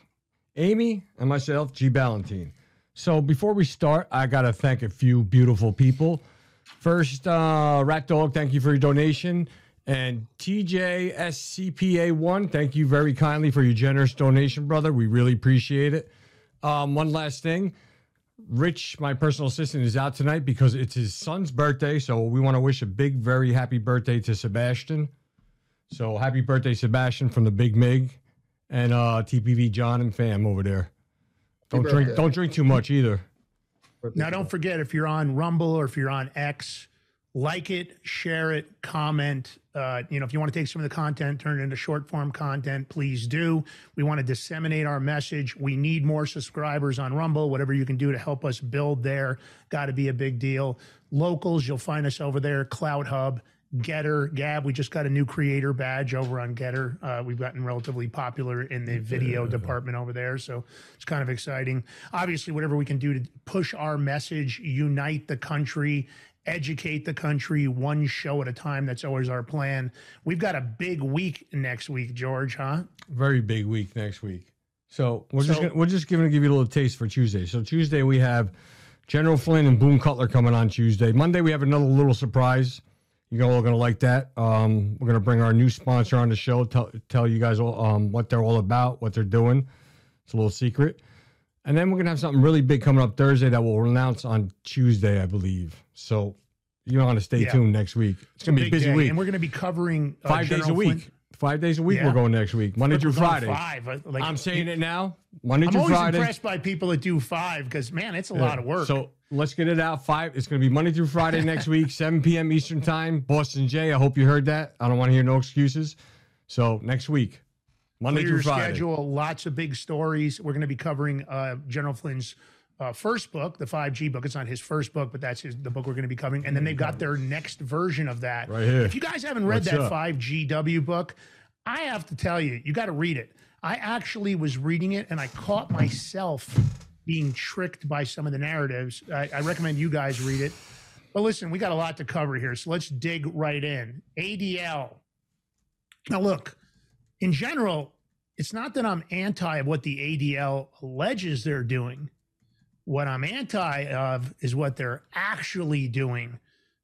Amy, and myself, G. Ballantine. So before we start, I got to thank a few beautiful people. First, uh, Rat Dog, thank you for your donation. And TJSCPA1, thank you very kindly for your generous donation, brother. We really appreciate it. Um, one last thing. Rich, my personal assistant, is out tonight because it's his son's birthday. So we want to wish a big, very happy birthday to Sebastian. So happy birthday, Sebastian, from the Big Mig and uh, TPV John and fam over there. Don't Happy drink. birthday. Don't drink too much either. Now, don't forget if you're on Rumble or if you're on X, like it, share it, comment. Uh, you know, if you want to take some of the content, turn it into short form content, please do. We want to disseminate our message. We need more subscribers on Rumble. Whatever you can do to help us build there, got to be a big deal. Locals, you'll find us over there, Cloud Hub. GETTR, Gab, we just got a new creator badge over on GETTR. Uh, we've gotten relatively popular in the video department over there. So it's kind of exciting. Obviously, whatever we can do to push our message, unite the country, educate the country one show at a time. That's always our plan. We've got a big week next week, George, huh? Very big week next week. So we're just gonna, we're just going to give you a little taste for Tuesday. So Tuesday we have General Flynn and Boone Cutler coming on Tuesday. Monday we have another little surprise. You're all going to like that. Um, we're going to bring our new sponsor on the show. Tell tell you guys all, um, what they're all about, what they're doing. It's a little secret. And then we're going to have something really big coming up Thursday that we'll announce on Tuesday, I believe. So you want to stay Yeah. tuned next week. It's going to be a busy day. week. And we're going to be covering uh, Five days a week. Flynn- Five days a week Yeah. we're going next week. Monday We're through Friday. Five. Like, I'm saying it now. Monday I'm through always impressed by people that do five because man, it's a Yeah. lot of work. So let's get it out. Five. It's going to be Monday through Friday next week, 7 p.m. Eastern time. Boston J. I hope you heard that. I don't want to hear no excuses. So next week, Monday Clear through Friday. schedule. Lots of big stories. We're going to be covering uh, General Flynn's uh, first book, the 5G book. It's not his first book, but that's his, the book we're going to be covering. And then they've got their next version of that. Right here. If you guys haven't read What's that up? 5GW book, I have to tell you, you got to read it. I actually was reading it and I caught myself being tricked by some of the narratives. I, I recommend you guys read it. But listen, we got a lot to cover here, so let's dig right in. ADL. Now, look, in general, it's not that I'm anti of what the ADL alleges they're doing. What I'm anti of is what they're actually doing.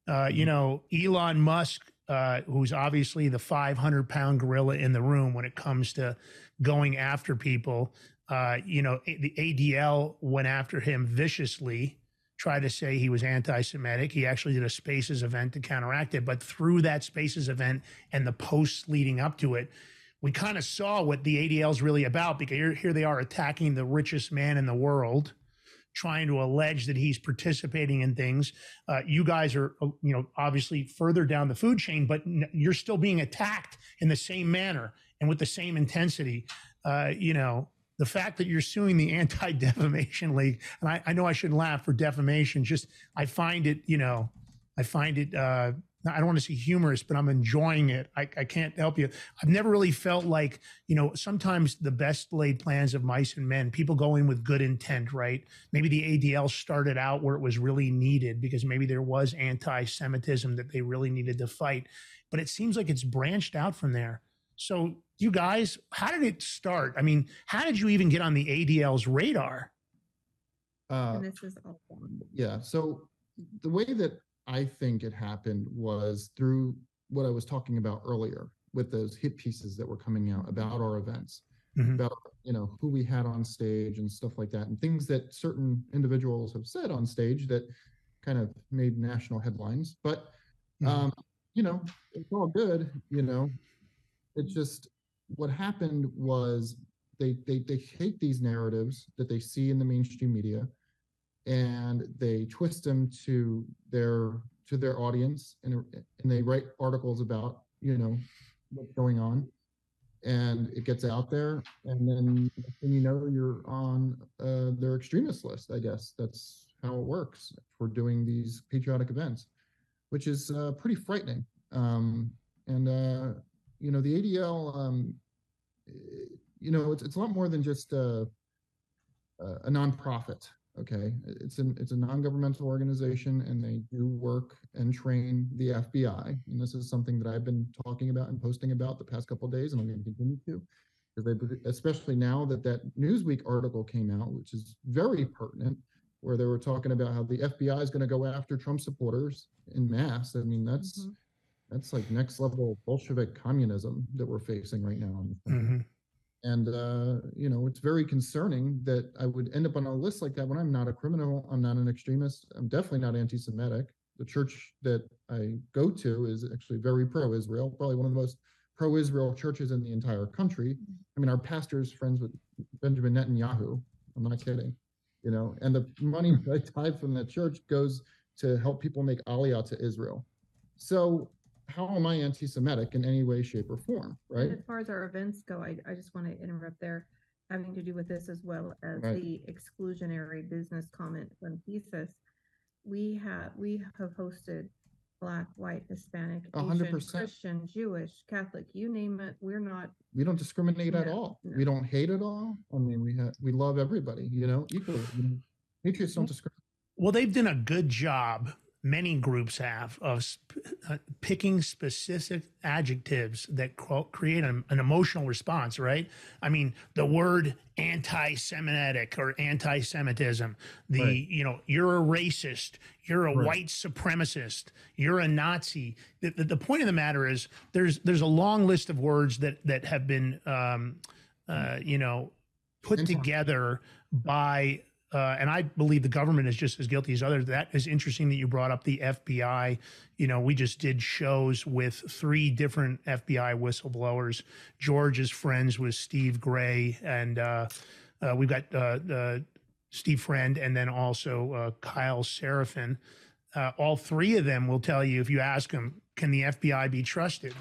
Uh, you know, Elon Musk, uh, who's obviously the 500 pound gorilla in the room when it comes to going after people, uh, you know, the ADL went after him viciously, tried to say he was anti Semitic. He actually did a Spaces event to counteract it. But through that Spaces event and the posts leading up to it, we kind of saw what the ADL is really about because here, here they are attacking the richest man in the world trying to allege that he's participating in things. Uh, you guys are, uh, you know, obviously further down the food chain, but you're still being attacked in the same manner and with the same intensity. Uh, you know, the fact that you're suing the Anti Defamation League, and I, I know I shouldn't laugh for defamation, just I find it, you know, I find it. Uh, I don't want to say humorous, but I'm enjoying it. I, I can't help you. I've never really felt like, you know, sometimes the best laid plans of mice and men, people go in with good intent, right? Maybe the ADL started out where it was really needed because maybe there was anti Semitism that they really needed to fight. But it seems like it's branched out from there. So, you guys, how did it start? I mean, how did you even get on the ADL's radar? Uh, and this is all yeah. So the way that I think it happened was through what I was talking about earlier with those hit pieces that were coming out about our events, Mhm. about you know who we had on stage and stuff like that, and things that certain individuals have said on stage that kind of made national headlines. But Mhm. um, you know, it's all good. You know, it's just what happened was they they they take these narratives that they see in the mainstream media and they twist them to their to their audience and and they write articles about you know what's going on. And it gets out there and then and you know you're on uh, their extremist list i guess. That's how it works for doing these patriotic events which is uh, pretty frightening. Um, and uh, you know the adl um, you know it's, it's a lot more than just uh, a, a nonprofit okay it's an it's a non-governmental organization and they do work and train the fbi and this is something that i've been talking about and posting about the past couple of days and i'm going to continue to because they especially now that that newsweek article came out which is very pertinent where they were talking about how the fbi is going to go after trump supporters in mass i mean that's Mhm. that's like next level bolshevik communism that we're facing right now in this country Mhm. And uh, you know it's very concerning that i would end up on a list like that when i'm not a criminal i'm not an extremist i'm definitely not anti-semitic. The church that i go to is actually very pro-israel probably one of the most pro-israel churches in the entire country. I mean our pastor's friends with benjamin netanyahu i'm not kidding you know and the money i tithe from that church goes to help people make aliyah to israel. So how am i anti-semitic in any way shape or form right And as far as our events go, I, I just want to interrupt there, having to do with this as well as Right. the exclusionary business comment from TSYS. We have, we have hosted black, white, Hispanic, A hundred Asian, percent. Christian, Jewish, Catholic, you name it, we're not, we don't discriminate at all. no. We don't hate at all. I mean, we have we love everybody, you know, equally. You know, Patriots don't mm-hmm. discriminate. Well, they've done a good job. Many groups have of sp- uh, picking specific adjectives that create an, an emotional response. Right? I mean, the word anti-Semitic or anti-Semitism. The Right. you know, you're a racist. You're a Right. white supremacist. You're a Nazi. The, the, the point of the matter is, there's there's a long list of words that that have been, um, uh, you know, put together by uh, and I believe the government is just as guilty as others. That is interesting that you brought up the FBI. You know, we just did shows with three different FBI whistleblowers. George is friends with Steve Gray, and uh, uh, we've got uh, uh, Steve Friend, and then also uh, Kyle Seraphin. Uh, all three of them will tell you if you ask them, can the FBI be trusted?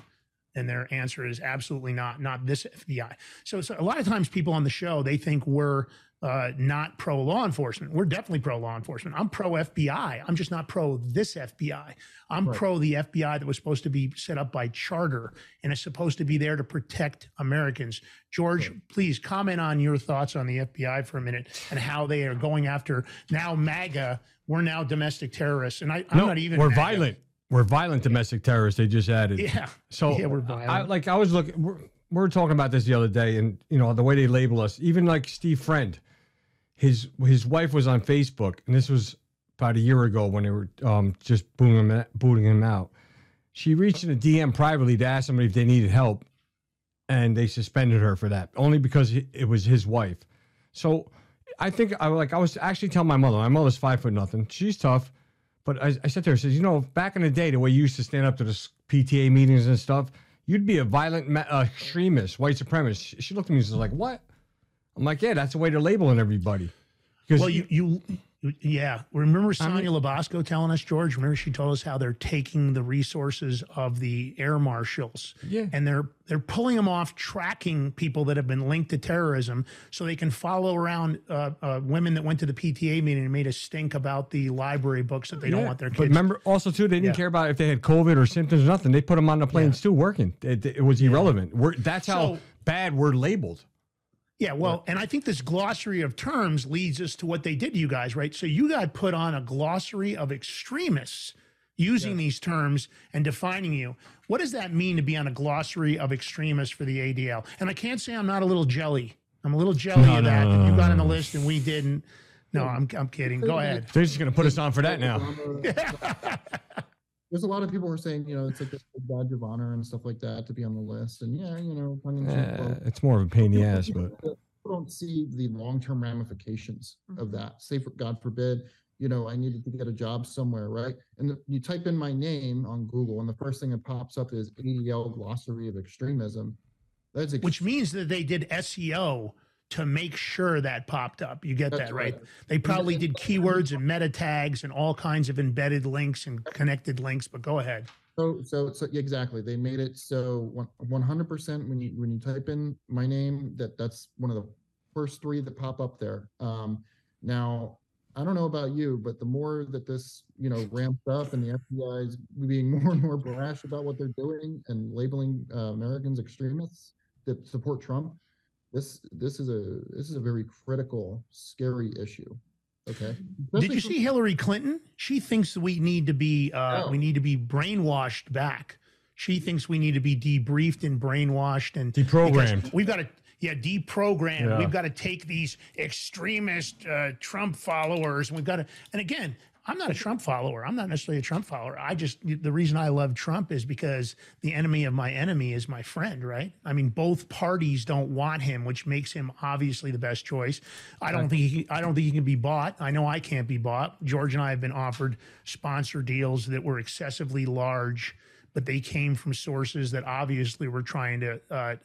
And their answer is absolutely not, not this FBI. So, so a lot of times people on the show, they think we're uh, not pro law enforcement. We're definitely pro law enforcement. I'm pro FBI. I'm just not pro this FBI. I'm Right. pro the FBI that was supposed to be set up by charter and is supposed to be there to protect Americans. George, please comment on your thoughts on the FBI for a minute and how they are going after now MAGA. We're now domestic terrorists, and I, I'm no, not even. we're MAGA. violent. We're violent domestic terrorists. They just added. Yeah. So Yeah, we're I, violent. like I was looking. We're, we were talking about this the other day, and you know the way they label us. Even like Steve Friend, his his wife was on Facebook, and this was about a year ago when they were um, just booting him booting him out. She reached in a DM privately to ask somebody if they needed help, and they suspended her for that only because it was his wife. So I think I like I was actually telling my mother. My mother's five foot nothing. She's tough, but I, I said to her, I says, you know, back in the day, the way you used to stand up to the PTA meetings and stuff, you'd be a violent uh, extremist, white supremacist. She, she looked at me and was like, what? I'm like, yeah, that's the way they're labeling everybody. Because well, you, you, yeah. Remember Sonya LaBosco telling us, George? Remember she told us how they're taking the resources of the air marshals, Yeah. and they're they're pulling them off, tracking people that have been linked to terrorism, so they can follow around uh, uh, women that went to the PTA meeting and made a stink about the library books that they don't want their kids. But remember, also too, they didn't Yeah. care about if they had COVID or symptoms or nothing. They put them on the planes too, working. It, it was irrelevant. We're, that's how So- bad we're labeled. Yeah, well, and I think this glossary of terms leads us to what they did to you guys, right? So you got put on a glossary of extremists using these terms and defining you. What does that mean to be on a glossary of extremists for the ADL? And I can't say I'm not a little jelly. I'm a little jelly No, of that. no, that you got on the list and we didn't. No, I'm, I'm kidding. Go ahead. They're just going to put us on for that now. There's a lot of people who are saying, you know, it's like this badge of honor and stuff like that to be on the list. And yeah, you know, tongue in cheek, Uh, it's more of a pain in the people- ass, but don't- people don't see the long-term ramifications of that. Say, for God forbid, you know, I needed to get a job somewhere, right? And the- you type in my name on Google, and the first thing that pops up is ADL glossary of extremism. That's ex- Which means that they did SEO to make sure that popped up. You get That's that, right? right. They probably did keywords and meta tags and all kinds of embedded links and connected links, but go ahead. So, so, so exactly. They made it so one hundred percent when you when you type in my name, that that's one of the first three that pop up there. Um, now, I don't know about you, but the more that this you know ramps up and the FBI is being more and more brash about what they're doing and labeling uh, Americans extremists that support Trump, this this is a this is a very critical, scary issue. Okay. Did you see Hillary Clinton? She thinks we need to be uh, No. we need to be brainwashed back. She thinks we need to be debriefed and brainwashed and Deprogrammed. We've got to yeah deprogram. Yeah. We've got to take these extremist uh, Trump followers. and We've got to and again. I'm not a Trump follower. I'm not necessarily a Trump follower. I just the reason I love Trump is because the enemy of my enemy is my friend, right? I mean, both parties don't want him, which makes him obviously the best choice. I don't think he, I don't think he can be bought. I know I can't be bought. George and I have been offered sponsor deals that were excessively large, but they came from sources that obviously were trying to uh,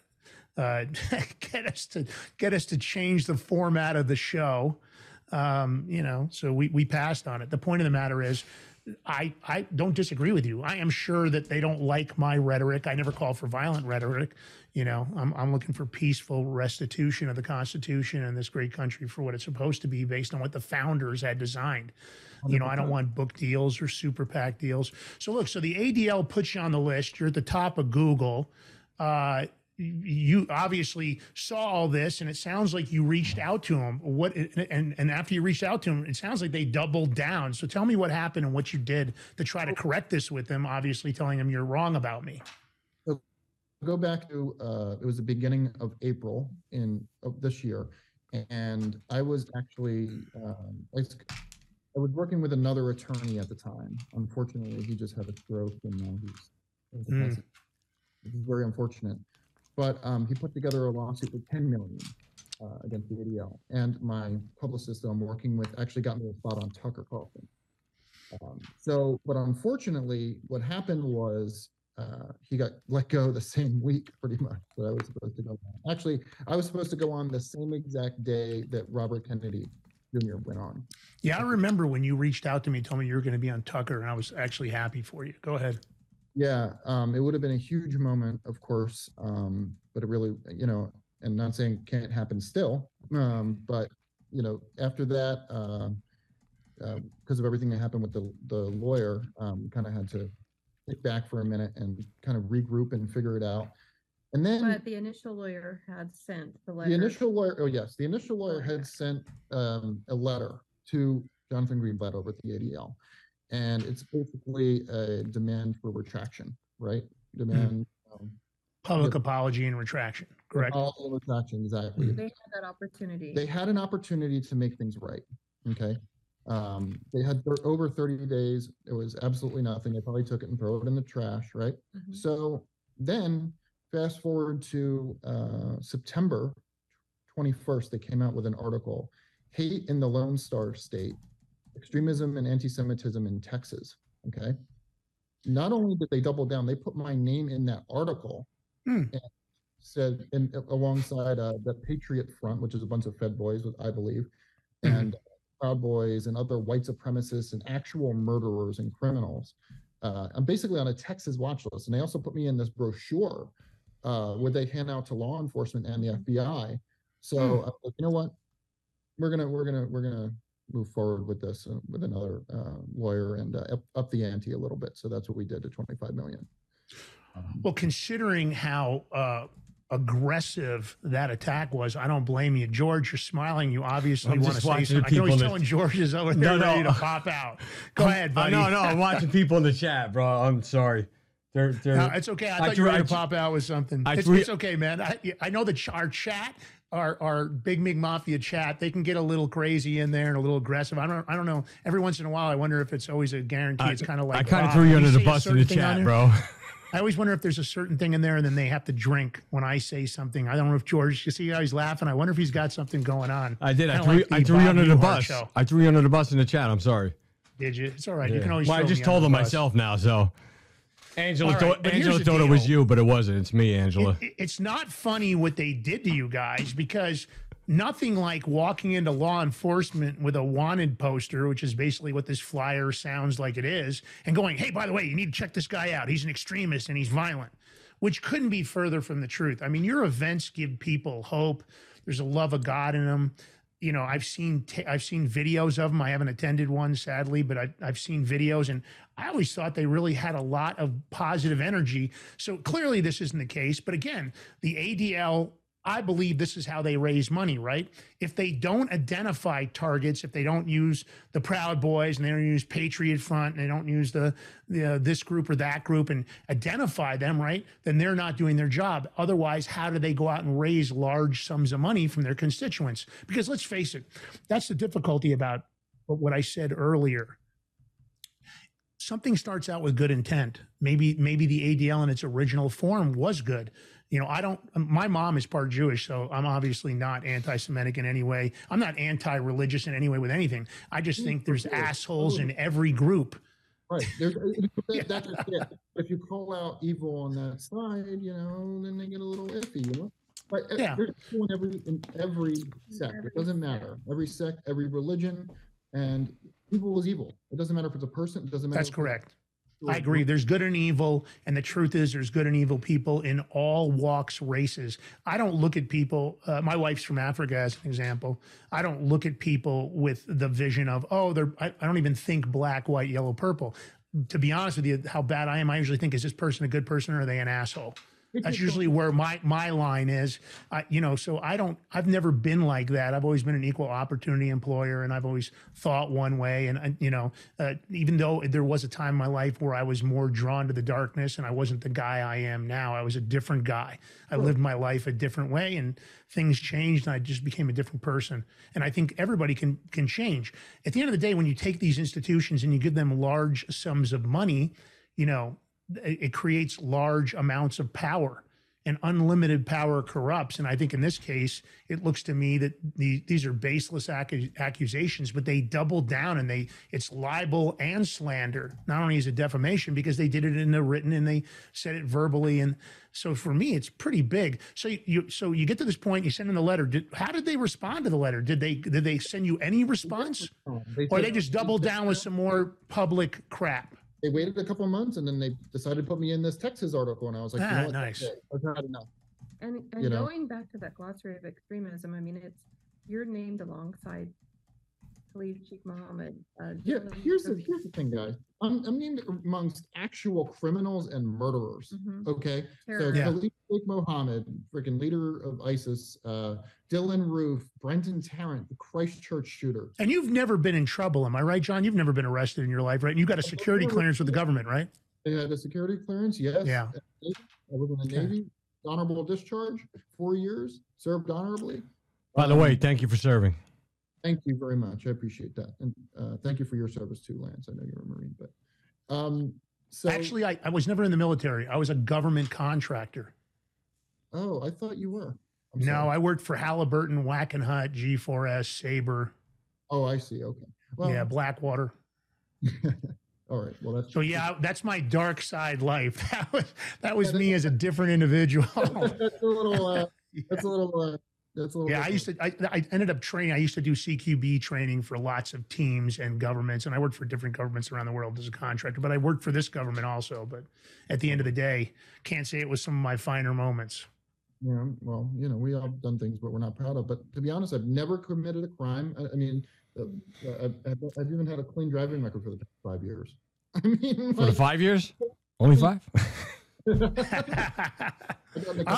uh, get us to get us to change the format of the show. Um, you know, so we we passed on it. The point of the matter is, I I don't disagree with you. I am sure that they don't like my rhetoric. I never call for violent rhetoric. You know, I'm I'm looking for peaceful restitution of the Constitution and this great country for what it's supposed to be, based on what the founders had designed. You know, I don't want book deals or super PAC deals. So look, so the ADL puts you on the list. You're at the top of Google. Uh, you obviously saw all this, and it sounds like you reached out to him. What and and after you reached out to him, it sounds like they doubled down. So tell me what happened and what you did to try to correct this with them. Obviously, telling them you're wrong about me. go back to uh, it was the beginning of April in of this year, and I was actually um, I, was, I was working with another attorney at the time. Unfortunately, he just had a stroke, and now he's he's Mm. passing. This is very unfortunate. But um, he put together a lawsuit for 10 million uh, against the ADL, and my publicist that I'm working with actually got me a spot on Tucker Carlson. Um, so, but unfortunately, what happened was uh, he got let go the same week, pretty much. That I was supposed to go. On. Actually, I was supposed to go on the same exact day that Robert Kennedy Jr. went on. Yeah, I remember when you reached out to me, and told me you were going to be on Tucker, and I was actually happy for you. Go ahead. Yeah, um, it would have been a huge moment, of course, um, but it really, you know, and not saying can't happen still, um, but you know, after that, um, uh, because of everything that happened with the the lawyer, um, kind of had to kick back for a minute and kind of regroup and figure it out. And then But the initial lawyer had sent the letter. the initial lawyer, oh yes, the initial lawyer had sent um, a letter to Jonathan Greenblatt over at the ADL, and it's basically a demand for retraction, right? Demand. Um, Public Yeah. apology and retraction. Correct. all the retraction, exactly. They had that opportunity. They had an opportunity to make things right. Okay. Um, they had thir- over 30 days. It was absolutely nothing. They probably took it and throw it in the trash, right? Mhm. So then fast forward to uh, September 21st, they came out with an article Hate in the Lone Star State Extremism and Anti Semitism in Texas. Okay. Not only did they double down, they put my name in that article Hmm. and said, and alongside uh, the Patriot Front, which is a bunch of Fed boys, with I believe, Mhm. and Proud Boys and other white supremacists and actual murderers and criminals. Uh, I'm basically on a Texas watch list, and they also put me in this brochure uh, where they hand out to law enforcement and the FBI. So Hmm. uh, you know what? We're gonna we're gonna we're gonna move forward with this uh, with another uh, lawyer and uh, up, up the ante a little bit. So that's what we did to 25 million. Well, considering how uh, aggressive that attack was, I don't blame you, George. You're smiling. You obviously I'm want to just say watching something. the I know people he's in the- telling George is over No, there no. ready to pop out. Go I'm- ahead, uh. No, no, I'm watching people in the chat, bro. I'm sorry. They're, they're, No, it's okay. I thought you threw- were going to pop out with something. I It's, threw- it's okay, man. I, I know that ch- our chat, our our Big Mig Mafia chat, they can get a little crazy in there and a little aggressive. I don't I don't know. Every once in a while, I wonder if it's always a guarantee. I- it's kind of like I kind of threw you under the bus in the certain thing on chat, bro. I always wonder if there's a certain thing in there and then they have to drink when I say something. I don't know if George, you see how he's laughing. I wonder if he's got something going on. I did. I threw, like I threw you under the bus. show. I threw you under the bus in the chat. I'm sorry. Did you? It's all right. You can always. Well, I just told under them the bus. myself now. So Angela, right, here's Angela thought it was you, but it wasn't. It's me, Angela. It- it's not funny what they did to you guys because nothing like walking into law enforcement with a wanted poster, which is basically what this flyer sounds like it is, and going, hey, by the way, you need to check this guy out. He's an extremist and he's violent, which couldn't be further from the truth. I mean, your events give people hope. There's a love of God in them. You know, I've seen i I've seen videos of them. I haven't attended one, sadly, but I, I've seen videos, and I always thought they really had a lot of positive energy. So clearly, this isn't the case. But again, the ADL I believe this is how they raise money, right? If they don't identify targets, if they don't use the Proud Boys and they don't use Patriot Front and they don't use the, the uh, this group or that group and identify them, right? Then they're not doing their job. Otherwise, how do they go out and raise large sums of money from their constituents? Because let's face it, that's the difficulty about what I said earlier something starts out with good intent. Maybe maybe the ADL in its original form was good. You know, I don't. My mom is part Jewish, so I'm obviously not anti-Semitic in any way. I'm not anti-religious in any way with anything. I just think there's assholes in every group. Right. There's, that, that's it. If you call out evil on that side, you know, then they get a little iffy, you know. But uh, Yeah. there's people in every in every sect. It doesn't matter. Every sect, every religion, and evil is evil. It doesn't matter if it's a person. It doesn't matter. That's correct. I agree. There's good and evil, and the truth is, there's good and evil people in all walks, races. I don't look at people. Uh, my wife's from Africa, as an example. I don't look at people with the vision of, oh, they're. I, I don't even think black, white, yellow, purple. To be honest with you, how bad I am, I usually think, is this person a good person or are they an asshole? That's usually where my my line is. I, you know, so I don't. I've never been like that. I've always been an equal opportunity employer, and I've always thought one way. And, and you know, uh, even though there was a time in my life where I was more drawn to the darkness, and I wasn't the guy I am now. I was a different guy. I lived my life a different way, and things changed, and I just became a different person. And I think everybody can can change. At the end of the day, when you take these institutions and you give them large sums of money, you know, it creates large amounts of power and unlimited power corrupts. And i think in this case it looks to me that the, these are baseless accu- accusations but they double down and they it's libel and slander. Not only is it defamation because they did it in the written and they said it verbally. And so for me it's pretty big. So you- so you get to this point you send in the letter. Did, how did they respond to the letter? Did they did they send you any response? They or they just doubled down with some more public crap They waited a couple of months and then they decided to put me in this Texas article, and I was like, you Ah, know what? nice. That's it. I've enough. And, and You know? going back to that glossary of extremism, I mean, it's you're named alongside Khalid Sheikh Mohammed. Uh, Yeah, Dylan here's the here's the thing, guys. I'm, I'm named amongst actual criminals and murderers. Mhm. Okay, so Terrorists. Yeah. Khalid Sheikh Mohammed, freaking leader of ISIS, uh, Dylan Roof, Brenton Tarrant, the Christchurch shooter. And you've never been in trouble, am I right, John? You've never been arrested in your life, right? And you've got a security clearance with the government, right? They had a security clearance, yes. Yeah. I was in the Okay. Navy, honorable discharge, four years, served honorably. By the Um, way, thank you for serving. Thank you very much. I appreciate that. And uh, thank you for your service too, Lance. I know you're a Marine, but um, so Actually, I, I was never in the military. I was a government contractor. oh, I thought you were. I'm no, sorry. I worked for Halliburton, Wackenhut, G4S, Sabre, Oh, I see. Okay. Well, yeah, Blackwater. all right. Well, that's So yeah, that's my dark side life. That was that was me as a different individual. that's a little. Uh, that's a little. Uh, That's a little. Yeah, I used to. I, I ended up training. I used to do CQB training for lots of teams and governments, and I worked for different governments around the world as a contractor. But I worked for this government also. But at the end of the day, can't say it was some of my finer moments. Yeah, well, you know, we all done things, but we're not proud of. But to be honest, I've never committed a crime. I, I mean, uh, I've, I've, I've even had a clean driving record for the past five years. I mean, For the five years? Only five?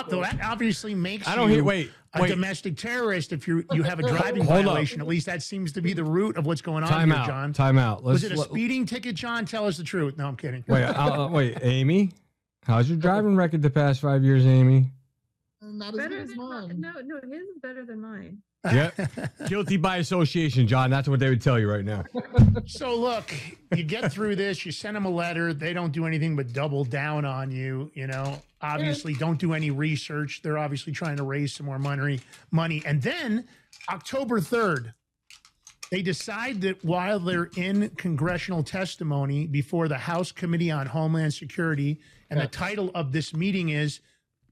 Though that obviously makes I don't you hear- wait, a wait. domestic terrorist if you you have a driving Hold up. violation. At least that seems to be the root of what's going on Time here, out. John. Time out. Was Let's it a let- speeding ticket, John? Tell us the truth. No, I'm kidding. Wait, uh, uh, wait, Amy? How's your driving record the past five years, Amy? not as better good as than mine. mine. No, no, his is better than mine. Yep. Guilty by association, John. That's what they would tell you right now. So look, you get through this, you send them a letter, they don't do anything but double down on you, you know. Obviously don't do any research. They're obviously trying to raise some more money money. And then October 3rd, they decide that while they're in congressional testimony before the House Committee on Homeland Security, and the title of this meeting is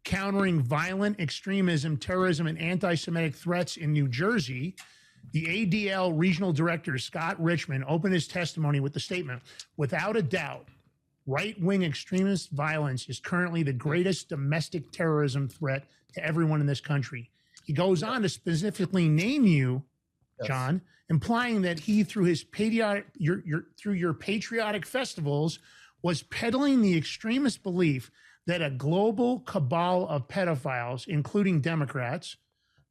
Countering Violent Extremism, Terrorism, and Anti Semitic Threats in New Jersey, the ADL Regional Director, Scott Richman, opened his testimony with the statement Without a doubt, right wing extremist violence is currently the greatest domestic terrorism threat to everyone in this country. He goes on to specifically name you, John, implying that he, through his patriotic, your, your, through your patriotic festivals, was peddling the extremist belief that a global cabal of pedophiles, including Democrats,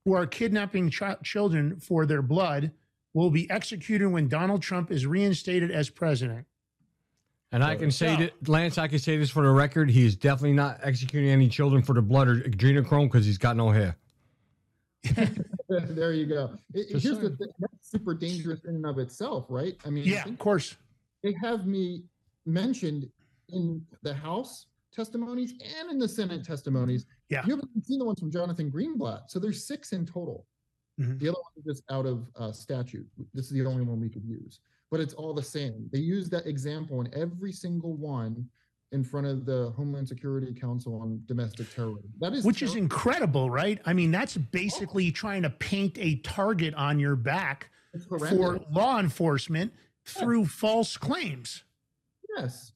who are kidnapping ch- children for their blood, will be executed when Donald Trump is reinstated as president. And I can say So- that, Lance, I can say this for the record. He is definitely not executing any children for the blood or adrenochrome because he's got no hair. there you go. It- Just here's the thing. That's super dangerous in and of itself, right? I mean, Yeah, think of course. they have me mentioned in the House testimonies and in the Senate testimonies. Yeah. You haven't seen the ones from Jonathan Greenblatt. So there's six in total. Mhm. The other one is just out of uh, statute. This is the only one we could use, but it's all the same. They use that example in every single one in front of the Homeland Security Council on domestic terrorism. That is Which is incredible, right? I mean, that's basically trying to paint a target on your back for law enforcement through false claims. Yes,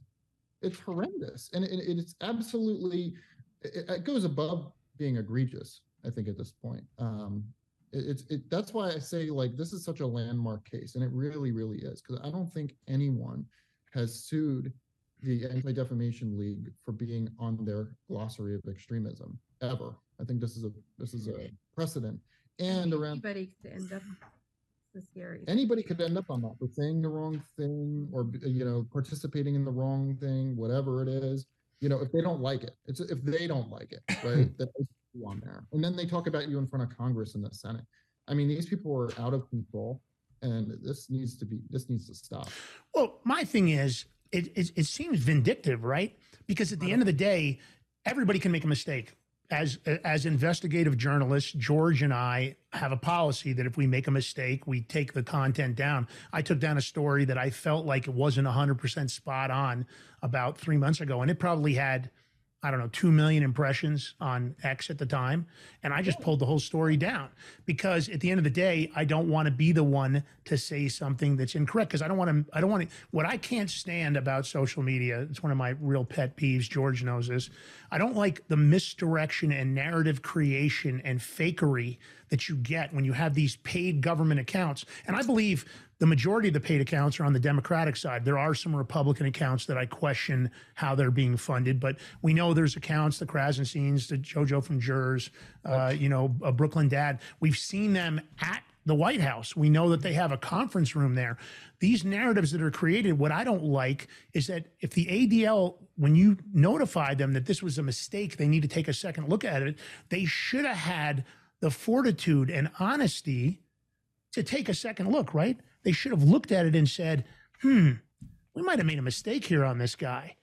it's horrendous, and it, it- it's absolutely it, it goes above being egregious. I think at this point, um, it, it's it, that's why I say like this is such a landmark case, and it really, really is because I don't think anyone has sued the Anti Defamation League for being on their glossary of extremism ever. I think this is a this is a precedent, and around Anybody could end up the scary. anybody could end up on that for saying the wrong thing or you know participating in the wrong thing whatever it is you know if they don't like it it's if they don't like it right that is on there and then they talk about you in front of congress and the senate i mean these people are out of control and this needs to be this needs to stop Well, my thing is, it, it, it seems vindictive, right? Because at the end of the day, everybody can make a mistake. As as investigative journalists, George and I have a policy that if we make a mistake, we take the content down. I took down a story that I felt like it wasn't 100% spot on about three months ago, and it probably had I don't know, 2 million impressions on X at the time. And I just pulled the whole story down because at the end of the day, I don't want to be the one to say something that's incorrect because I don't want to, I don't want to, what I can't stand about social media, it's one of my real pet peeves. George knows this. I don't like the misdirection and narrative creation and fakery that you get when you have these paid government accounts. And I believe the majority of the paid accounts are on the Democratic side. There are some Republican accounts that I question how they're being funded, but we know there's accounts, the Krassensteins, the JoJo from Jerz, uh, you know, uh, Brooklyn Dad. We've seen them at the White House. We know that they have a conference room there. These narratives that are created, what I don't like is that if the ADL, when you notify them that this was a mistake, they need to take a second look at it, they should have had the fortitude and honesty to take a second look, right? They should have looked at it and said, hmm, we might have made a mistake here on this guy.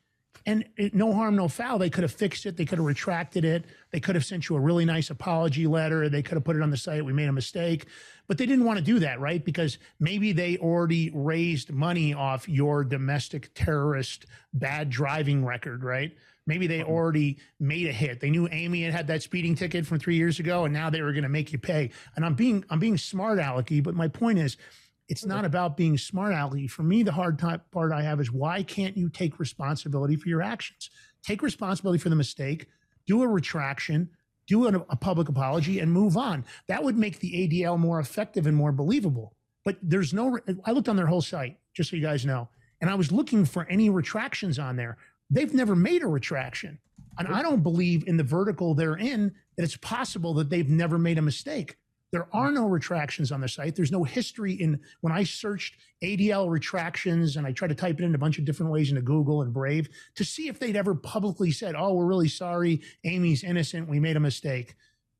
And it, no harm, no foul. They could have fixed it. They could have retracted it. They could have sent you a really nice apology letter. They could have put it on the site. We made a mistake. But they didn't want to do that, right? Because maybe they already raised money off your domestic terrorist bad driving record, right? Maybe they um, already made a hit. They knew Amy had had that speeding ticket from three years ago, and now they were going to make you pay. And I'm being I'm being smart alecky, but my point is, it's not about being smart alecky. For me, the hard part I have is why can't you take responsibility for your actions? Take responsibility for the mistake, do a retraction, do a, a public apology, and move on. That would make the ADL more effective and more believable. But there's no. I looked on their whole site, just so you guys know, and I was looking for any retractions on there. They've never made a retraction. And I don't believe in the vertical they're in that it's possible that they've never made a mistake. There are no retractions on the site. There's no history in when I searched ADL retractions and I tried to type it in a bunch of different ways into Google and Brave to see if they'd ever publicly said, Oh, we're really sorry. Amy's innocent. We made a mistake.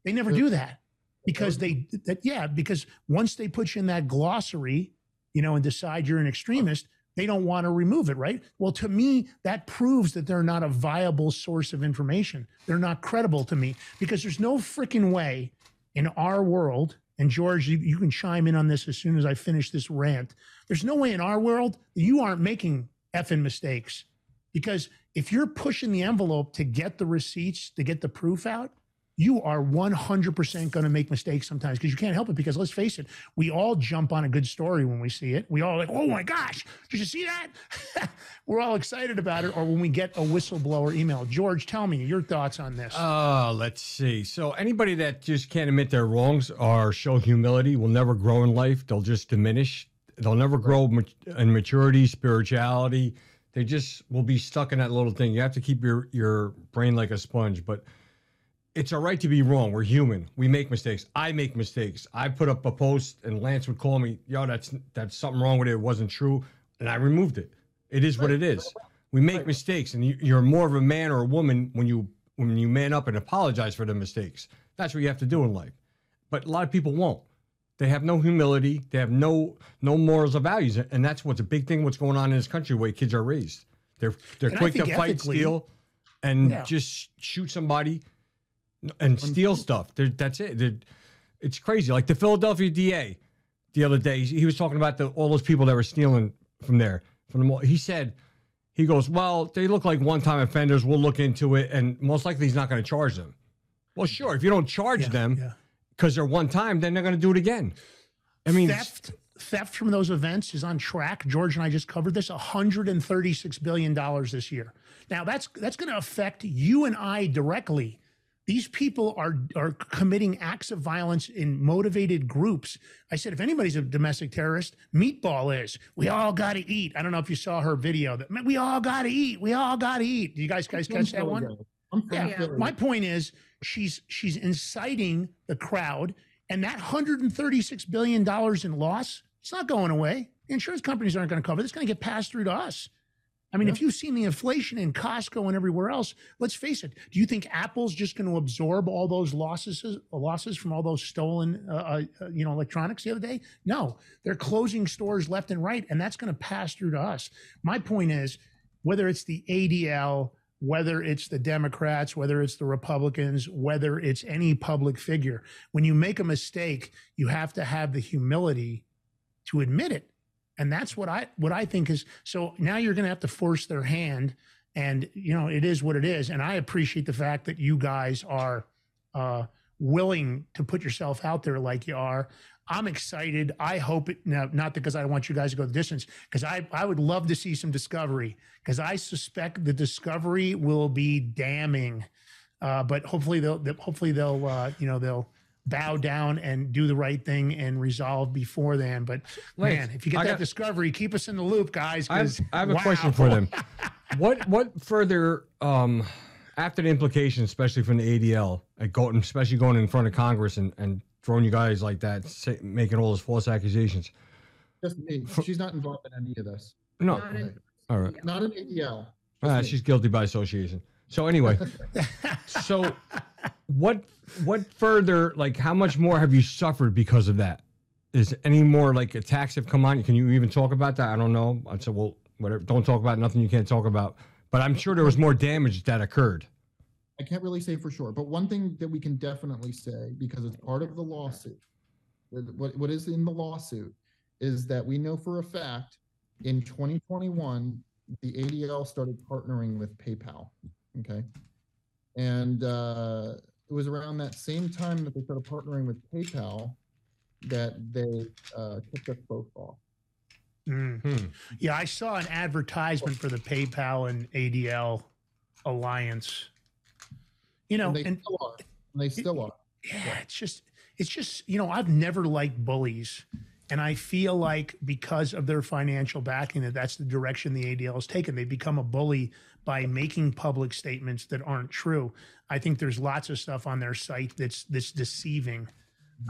They never do that because they, that, yeah, because once they put you in that glossary, you know, and decide you're an extremist, they don't want to remove it, right? Well, to me, that proves that they're not a viable source of information. They're not credible to me because there's no freaking way in our world, and George, you, you can chime in on this as soon as I finish this rant. There's no way in our world that you aren't making effing mistakes because if you're pushing the envelope to get the receipts, to get the proof out, you are 100% going to make mistakes sometimes because you can't help it. Because let's face it, we all jump on a good story when we see it. We all like, oh my gosh, did you see that? We're all excited about it. Or when we get a whistleblower email. George, tell me your thoughts on this. Uh, let's see. So anybody that just can't admit their wrongs or show humility will never grow in life. They'll just diminish. They'll never grow in maturity, spirituality. They just will be stuck in that little thing. You have to keep your your brain like a sponge, but it's all right to be wrong. We're human. We make mistakes. I make mistakes. I put up a post and Lance would call me, yo, that's that's something wrong with it. It wasn't true. And I removed it. It is what it is. We make mistakes, and you, you're more of a man or a woman when you when you man up and apologize for the mistakes. That's what you have to do in life. But a lot of people won't. They have no humility. They have no no morals or values, and that's what's a big thing. What's going on in this country, the way kids are raised. They're they're And quick to fight, ethically- steal, and Yeah. just shoot somebody and steal stuff. They're, that's it. They're, it's crazy. Like the Philadelphia DA the other day, he was talking about the, all those people that were stealing from there. From the mall. He said, he goes, well, they look like one-time offenders. We'll look into it, and most likely he's not going to charge them. Well, sure, if you don't charge them because they're one time, then they're going to do it again. I mean, theft theft from those events is on track. George and I just covered this 136 billion dollars this year. Now that's that's going to affect you and I directly. These people are are committing acts of violence in motivated groups. I said if anybody's a domestic terrorist, Meatball is. We all got to eat. I don't know if you saw her video that "Man, we all got to eat. We all got to eat. Do you guys guys catch that one? From Yeah. My point is she's she's inciting the crowd, and that 136 billion dollars in loss, it's not going away. The insurance companies aren't going to cover. it. It's going to get passed through to us. I mean, if you've seen the inflation in Costco and everywhere else, let's face it. Do you think Apple's just going to absorb all those losses losses from all those stolen, uh, uh, you know, electronics the other day? No, they're closing stores left and right, and that's going to pass through to us. My point is, whether it's the ADL, whether it's the Democrats, whether it's the Republicans, whether it's any public figure, when you make a mistake, you have to have the humility to admit it. And that's what I what I think is so now you're going to have to force their hand and you know it is what it is and I appreciate the fact that you guys are uh willing to put yourself out there like you are. I'm excited. I hope it now, not because I want you guys to go the distance, because I, I would love to see some discovery, because I suspect the discovery will be damning. Uh, but hopefully they'll, hopefully they'll, uh, you know, they'll bow down and do the right thing and resolve before then. But Lance, man, if you get I that got- discovery, keep us in the loop, guys. I have, 'cause, I have a wow. question for them. what what further um, after the implications, especially from the ADL, like going, especially going in front of Congress and, and throwing you guys like that, say, making all those false accusations? Just me. She's not involved in any of this. No, Not in- all right. Not an ADL. Ah, she's guilty by association. So anyway, so what what further like how much more have you suffered because of that? Is any more like attacks have come on? Can you even talk about that? I don't know. I said, well, whatever. Don't talk about nothing you can't talk about. But I'm sure there was more damage that occurred. I can't really say for sure, but one thing that we can definitely say, because it's part of the lawsuit, what, what is in the lawsuit is that we know for a fact in 2021, the ADL started partnering with PayPal. Okay. And uh, it was around that same time that they started partnering with PayPal that they uh, kicked us both off. Mm. Yeah, I saw an advertisement for the PayPal and ADL alliance. You know, And they and still are. And they still are. yeah, it's just it's just you know I've never liked bullies, and I feel like because of their financial backing that that's the direction the ADL has taken. They become a bully by making public statements that aren't true. I think there's lots of stuff on their site that's that's deceiving.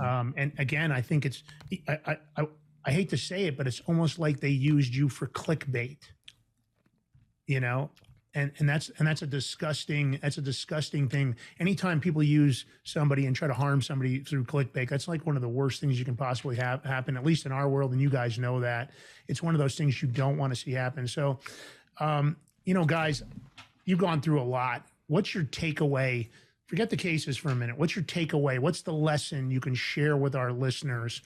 Um, and again, I think it's I, I I I hate to say it, but it's almost like they used you for clickbait. You know, and and that's and that's a disgusting that's a disgusting thing anytime people use somebody and try to harm somebody through clickbait that's like one of the worst things you can possibly have happen at least in our world and you guys know that it's one of those things you don't want to see happen so um, you know guys you've gone through a lot. What's your takeaway? Forget the cases for a minute. What's your takeaway? What's the lesson you can share with our listeners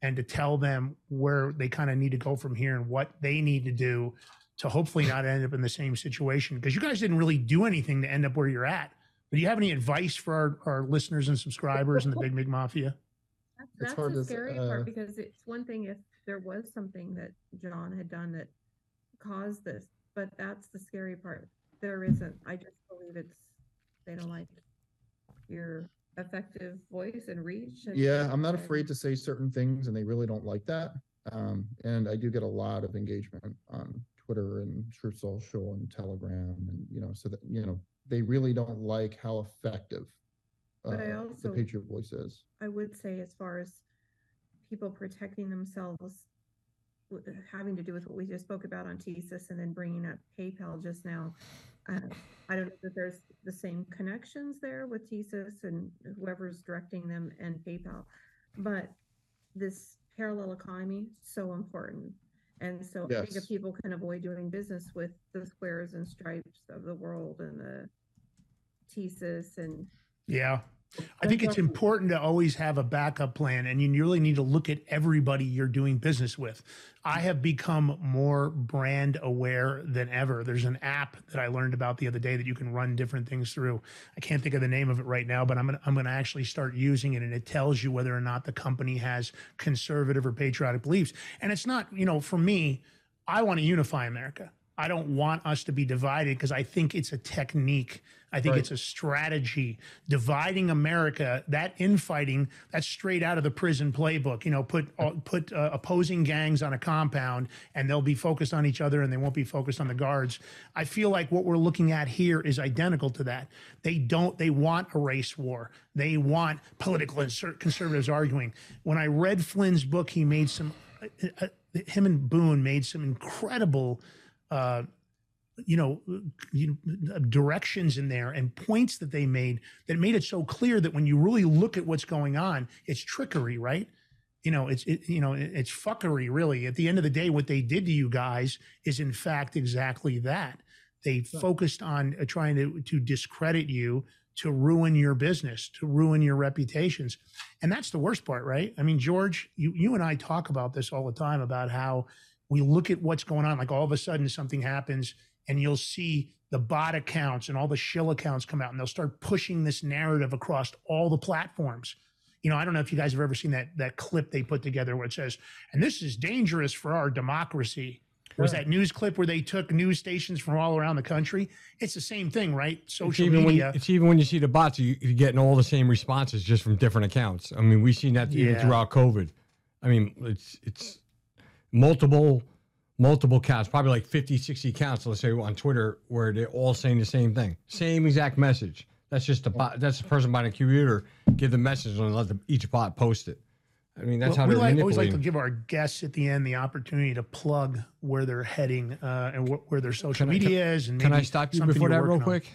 and to tell them where they kind of need to go from here and what they need to do to hopefully not end up in the same situation? Because you guys didn't really do anything to end up where you're at. But do you have any advice for our, our listeners and subscribers in the Big Mig Mafia? That's, It's that's hard the scary uh, part because it's one thing if there was something that John had done that caused this, but that's the scary part. There isn't. I just believe it's they don't like your effective voice and reach. And, Yeah, I'm not afraid to say certain things, and they really don't like that. Um, and I do get a lot of engagement on Twitter and Truth Social and Telegram, and you know, so that you know, they really don't like how effective uh, But I the also- Patriot Voice is. I would say as far as people protecting themselves, having to do with what we just spoke about on TSYS and then bringing up PayPal just now. Uh, I don't know that there's the same connections there with TSYS and whoever's directing them and PayPal, but this parallel economy so important. And so I think if people can avoid doing business with the squares and stripes of the world and the TSYS and Yeah. I think it's important to always have a backup plan, and you really need to look at everybody you're doing business with. I have become more brand aware than ever. There's an app that I learned about the other day that you can run different things through. I can't think of the name of it right now, but I'm gonna I'm gonna actually start using it, and it tells you whether or not the company has conservative or patriotic beliefs. And it's not, you know, for me, I want to unify America. I don't want us to be divided because I think it's a technique. I think Right. it's a strategy. Dividing America, that infighting, that's straight out of the prison playbook. You know, put uh, put uh, opposing gangs on a compound, and they'll be focused on each other, and they won't be focused on the guards. I feel like what we're looking at here is identical to that. They don't. They want a race war. They want political cer- conservatives arguing. When I read Flynn's book, he made some. Uh, uh, him and Boone made some incredible. Uh, you know, you know, directions in there and points that they made that made it so clear that when you really look at what's going on, it's trickery, right? You know, it's it, you know, it's fuckery, really. At the end of the day, what they did to you guys is in fact exactly that. They focused on uh, trying to to discredit you, to ruin your business, to ruin your reputations, and that's the worst part, right? I mean, George, you you and I talk about this all the time about how we look at what's going on, like all of a sudden something happens and you'll see the bot accounts and all the shill accounts come out and they'll start pushing this narrative across all the platforms. You know, I don't know if you guys have ever seen that that clip they put together where it says, and this is dangerous for our democracy. Was that news clip where they took news stations from all around the country? It's the same thing, right? It's Social when media. it's even when you see the bots, you, you're getting all the same responses just from different accounts. I mean, we've seen that even throughout COVID. I mean, it's it's multiple multiple counts, probably like 50, 60 counts, let's say on Twitter, where they're all saying the same thing, same exact message. That's just the bot. That's the person behind a computer give the message and let the, each bot post it. I mean, that's Well, how we like, always like to give our guests at the end the opportunity to plug where they're heading uh, and wh- where their social Can I- media can- is. And can I stop you before that real on. quick?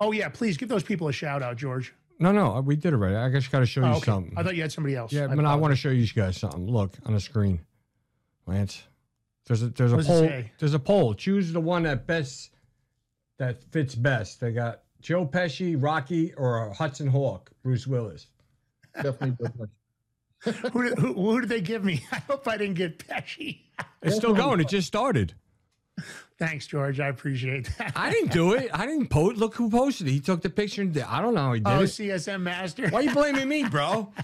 Oh yeah, please give those people a shout out, George. No, no, we did it right. I just got to show you Oh, okay. something. I thought you had somebody else. Yeah, I but I want to show you guys something. Look on the screen, Lance. There's a there's a What does it poll. say? There's a poll. Choose the one that best that fits best. They got Joe Pesci, Rocky, or Hudson Hawk, Bruce Willis. Definitely. Joe Pesci. who, did, who, who did they give me? I hope I didn't get Pesci. It's still going. It just started. Thanks, George. I appreciate that. I didn't do it. I didn't post. Look who posted it. He took the picture. And did, I don't know how he did Oh, it. CSM Master. Why are you blaming me, bro?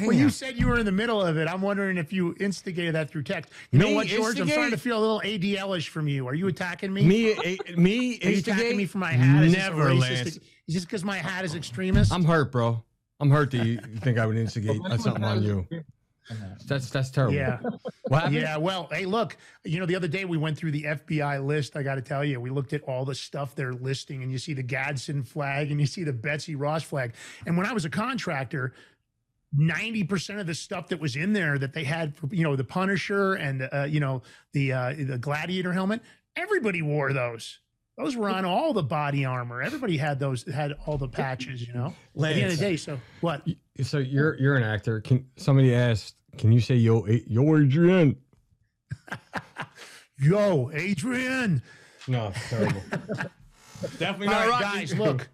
Well, you said you were in the middle of it. I'm wondering if you instigated that through text. You know what, George? I'm starting to feel a little ADL-ish from you. Are you attacking me? Me, a, me, Are you attacking me for my hat? Is Never, racist- Lance. Is this because my hat is extremist? I'm hurt, bro. I'm hurt that you think I would instigate something on you. That's that's terrible. Yeah. What? Yeah, well, hey, look, you know, the other day we went through the FBI list. I got to tell you, we looked at all the stuff they're listing, and you see the Gadsden flag and you see the Betsy Ross flag. And when I was a contractor, 90% of the stuff that was in there that they had for, you know, the Punisher and, uh, you know, the, uh, the Gladiator helmet, everybody wore those. Those were on all the body armor. Everybody had those, had all the patches, you know, at the end of the day. So what? So you're you're an actor. Can somebody asked? Can you say yo yo Adrian? Yo, Adrian. No, it's terrible. Definitely All not right, guys. Look,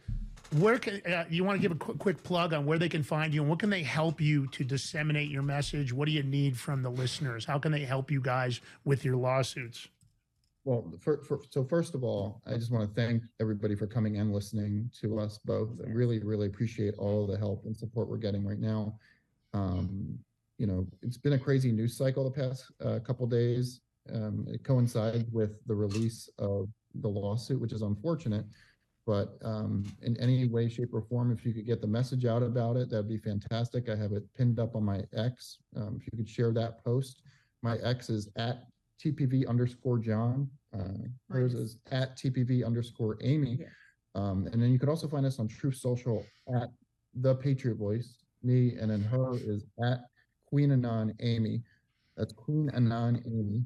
where can uh, you want to give a quick, quick plug on where they can find you and what can they help you to disseminate your message? What do you need from the listeners? How can they help you guys with your lawsuits? Well, for, for, so first of all, I just want to thank everybody for coming and listening to us both. I really, really appreciate all the help and support we're getting right now. Um, you know, it's been a crazy news cycle the past uh, couple days. Um, it coincides with the release of the lawsuit, which is unfortunate. But um, in any way, shape, or form, if you could get the message out about it, that'd be fantastic. I have it pinned up on my X. Um, if you could share that post, my X is at TPV underscore John. Uh, hers Nice. is at TPV underscore Amy. Yeah. Um, and then you could also find us on Truth Social at the Patriot Voice. Me and then her is at Queen Anon Amy. That's Queen Anon Amy.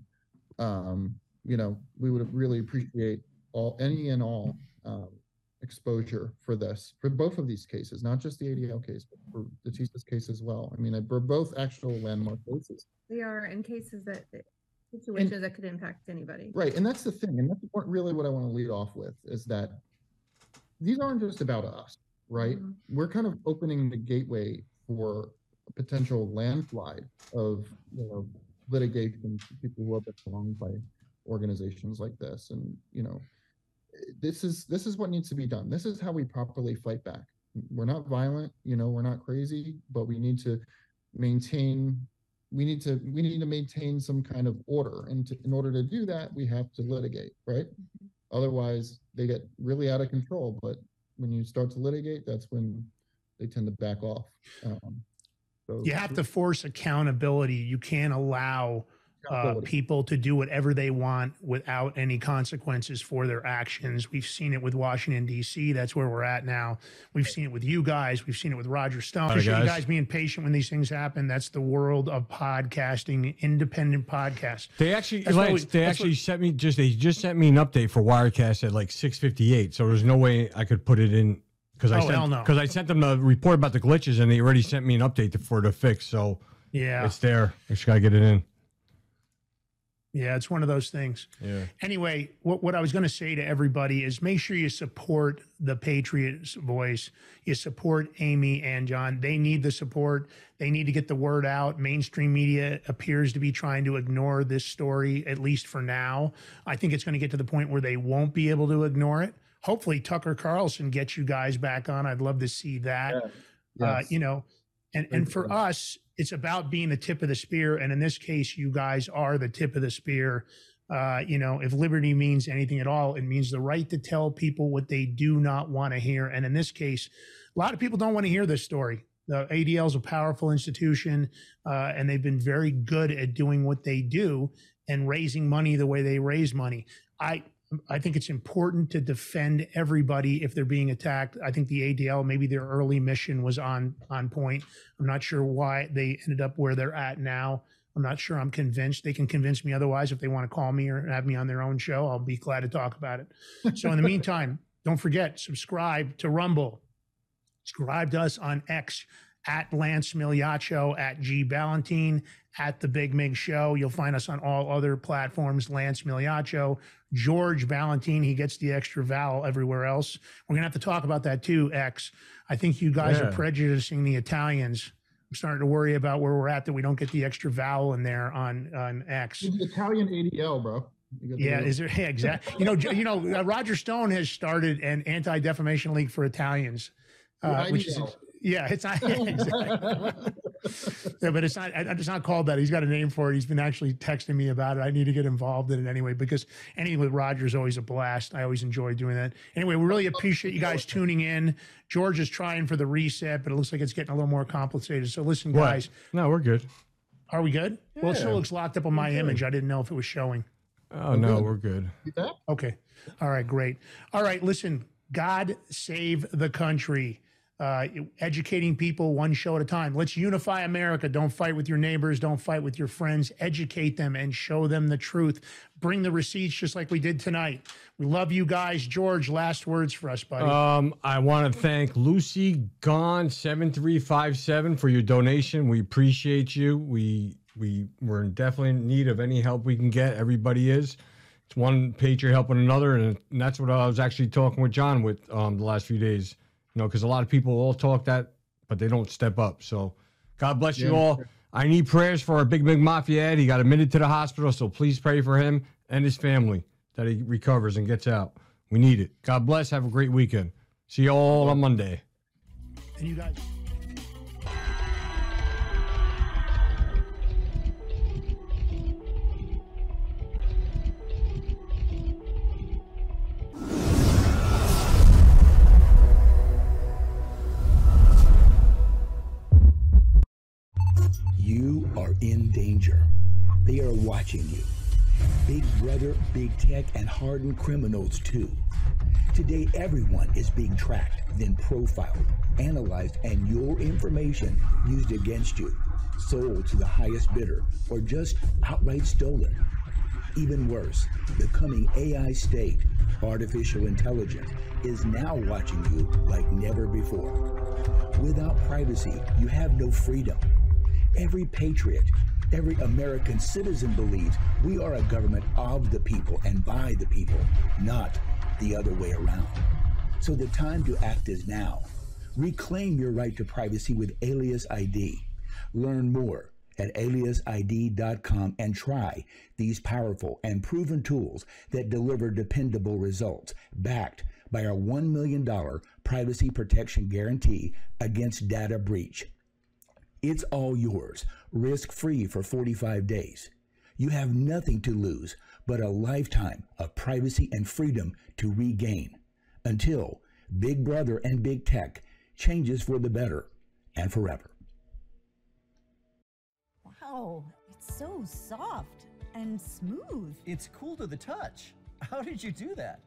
Um, you know, we would really appreciate all any and all um, exposure for this for both of these cases, not just the ADL case, but for the TSYS case as well. I mean, they're both actual landmark cases. They are in cases that situations that could impact anybody. Right, and that's the thing, and that's really what I want to lead off with is that these aren't just about us, right? Mhm. We're kind of opening the gateway for a potential landslide of you know litigation people who have been wronged by organizations like this, and you know this is this is what needs to be done. This is how we properly fight back. We're not violent, you know, we're not crazy, but we need to maintain we need to we need to maintain some kind of order and to, in order to do that we have to litigate right otherwise they get really out of control but when you start to litigate that's when they tend to back off um, so You have to force accountability. You can't allow uh, people to do whatever they want without any consequences for their actions. We've seen it with Washington, D.C. That's where we're at now. We've seen it with you guys. We've seen it with Roger Stone. All right, Appreciate you guys. guys being patient when these things happen. That's the world of podcasting, independent podcast. They actually, Lance, we, they that's what- actually sent me just they just sent me an update for Wirecast at like six fifty eight. So there's no way I could put it in because I Oh, hell sent no. because I sent them the report about the glitches and they already sent me an update to, for the fix. So Yeah. it's there. I just gotta get it in. Yeah, it's one of those things. Yeah. Anyway, what, what I was going to say to everybody is make sure you support the Patriots voice. You support Amy and John. They need the support. They need to get the word out. Mainstream media appears to be trying to ignore this story, at least for now. I think it's going to get to the point where they won't be able to ignore it. Hopefully, Tucker Carlson gets you guys back on. I'd love to see that. Uh, Yes. you know, and and for us, it's about being the tip of the spear. And in this case, you guys are the tip of the spear. Uh, you know, if liberty means anything at all, it means the right to tell people what they do not want to hear. And in this case, a lot of people don't want to hear this story. The ADL is a powerful institution, uh, and they've been very good at doing what they do and raising money the way they raise money. I I think it's important to defend everybody if they're being attacked. I think the ADL, maybe their early mission was on on point. I'm not sure why they ended up where they're at now. I'm not sure I'm convinced. They can convince me otherwise if they want to call me or have me on their own show. I'll be glad to talk about it. So in the meantime, don't forget, subscribe to Rumble. Subscribe to us on X at Lance Migliaccio, at G Ballantine, at The Big Mig Show. You'll find us on all other platforms, Lance Migliaccio, George Ballantine. He gets the extra vowel everywhere else. We're going to have to talk about that too, X. I think you guys Yeah. are prejudicing the Italians. I'm starting to worry about where we're at that we don't get the extra vowel in there on, on X. He's the Italian ADL, bro. You got the Yeah, is there yeah, exactly? You know, you know, uh, Roger Stone has started an anti defamation league for Italians, uh, which is now. Yeah, it's not yeah, exactly. yeah, but it's not. I- It's not called that. He's got a name for it. He's been actually texting me about it. I need to get involved in it anyway because anything with Roger is always a blast. I always enjoy doing that. Anyway, we really appreciate you guys tuning in. George is trying for the reset, but it looks like it's getting a little more complicated. So listen, What? guys, No, we're good. are we good? Well, it still looks locked up on my Okay. image. I didn't know if it was showing. Oh no, we're good. Okay. All right, great. All right, listen, God save the country. Uh, educating people one show at a time. Let's unify America. Don't fight with your neighbors. Don't fight with your friends. Educate them and show them the truth. Bring the receipts just like we did tonight. We love you guys. George, last words for us, buddy. Um, I want to thank Lucy Gone seven three five seven for your donation. We appreciate you. We we we're in definitely in need of any help we can get. Everybody is. It's one patriot helping another, and, and that's what I was actually talking with John with um the last few days. You know, because a lot of people all talk that, but they don't step up. So, God bless you all. I need prayers for our Big Mig mafia Ed. He got admitted to the hospital, so please pray for him and his family that he recovers and gets out. We need it. God bless. Have a great weekend. See you all on Monday. and you guys. In danger. They are watching you. Big Brother, Big Tech, and hardened criminals too. Today, everyone is being tracked, then profiled, analyzed, and your information used against you, sold to the highest bidder, or just outright stolen. Even worse, the coming AI state, artificial intelligence, is now watching you like never before. Without privacy, you have no freedom. Every patriot, every American citizen believes we are a government of the people and by the people, not the other way around. So the time to act is now. Reclaim your right to privacy with Alias ID. Learn more at aliasid.com and try these powerful and proven tools that deliver dependable results, backed by our $1 million privacy protection guarantee against data breach. It's all yours, risk free for 45 days. You have nothing to lose but a lifetime of privacy and freedom to regain until Big Brother and Big Tech changes for the better and forever. Wow, it's so soft and smooth. It's cool to the touch. How did you do that?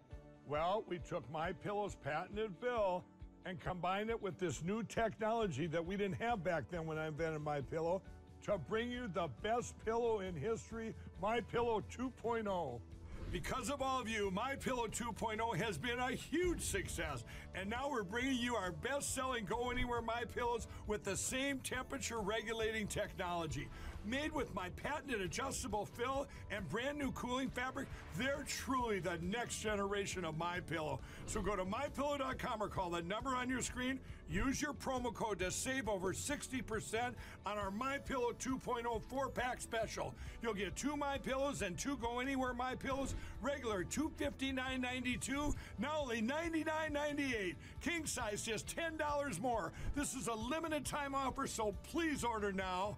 Well, we took my pillow's patented fill and combine it with this new technology that we didn't have back then when I invented my pillow to bring you the best pillow in history, my pillow 2.0. Because of all of you, My Pillow 2.0 has been a huge success, and now we're bringing you our best-selling Go Anywhere My Pillows with the same temperature regulating technology. Made with my patented adjustable fill and brand new cooling fabric, they're truly the next generation of My Pillow. So go to mypillow.com or call the number on your screen. Use your promo code to save over 60% on our My Pillow 2.0 four-pack special. You'll get two My Pillows and two Go Anywhere My Pillows, regular $259.92, now only $99.98. King size just $10 more. This is a limited time offer, so please order now.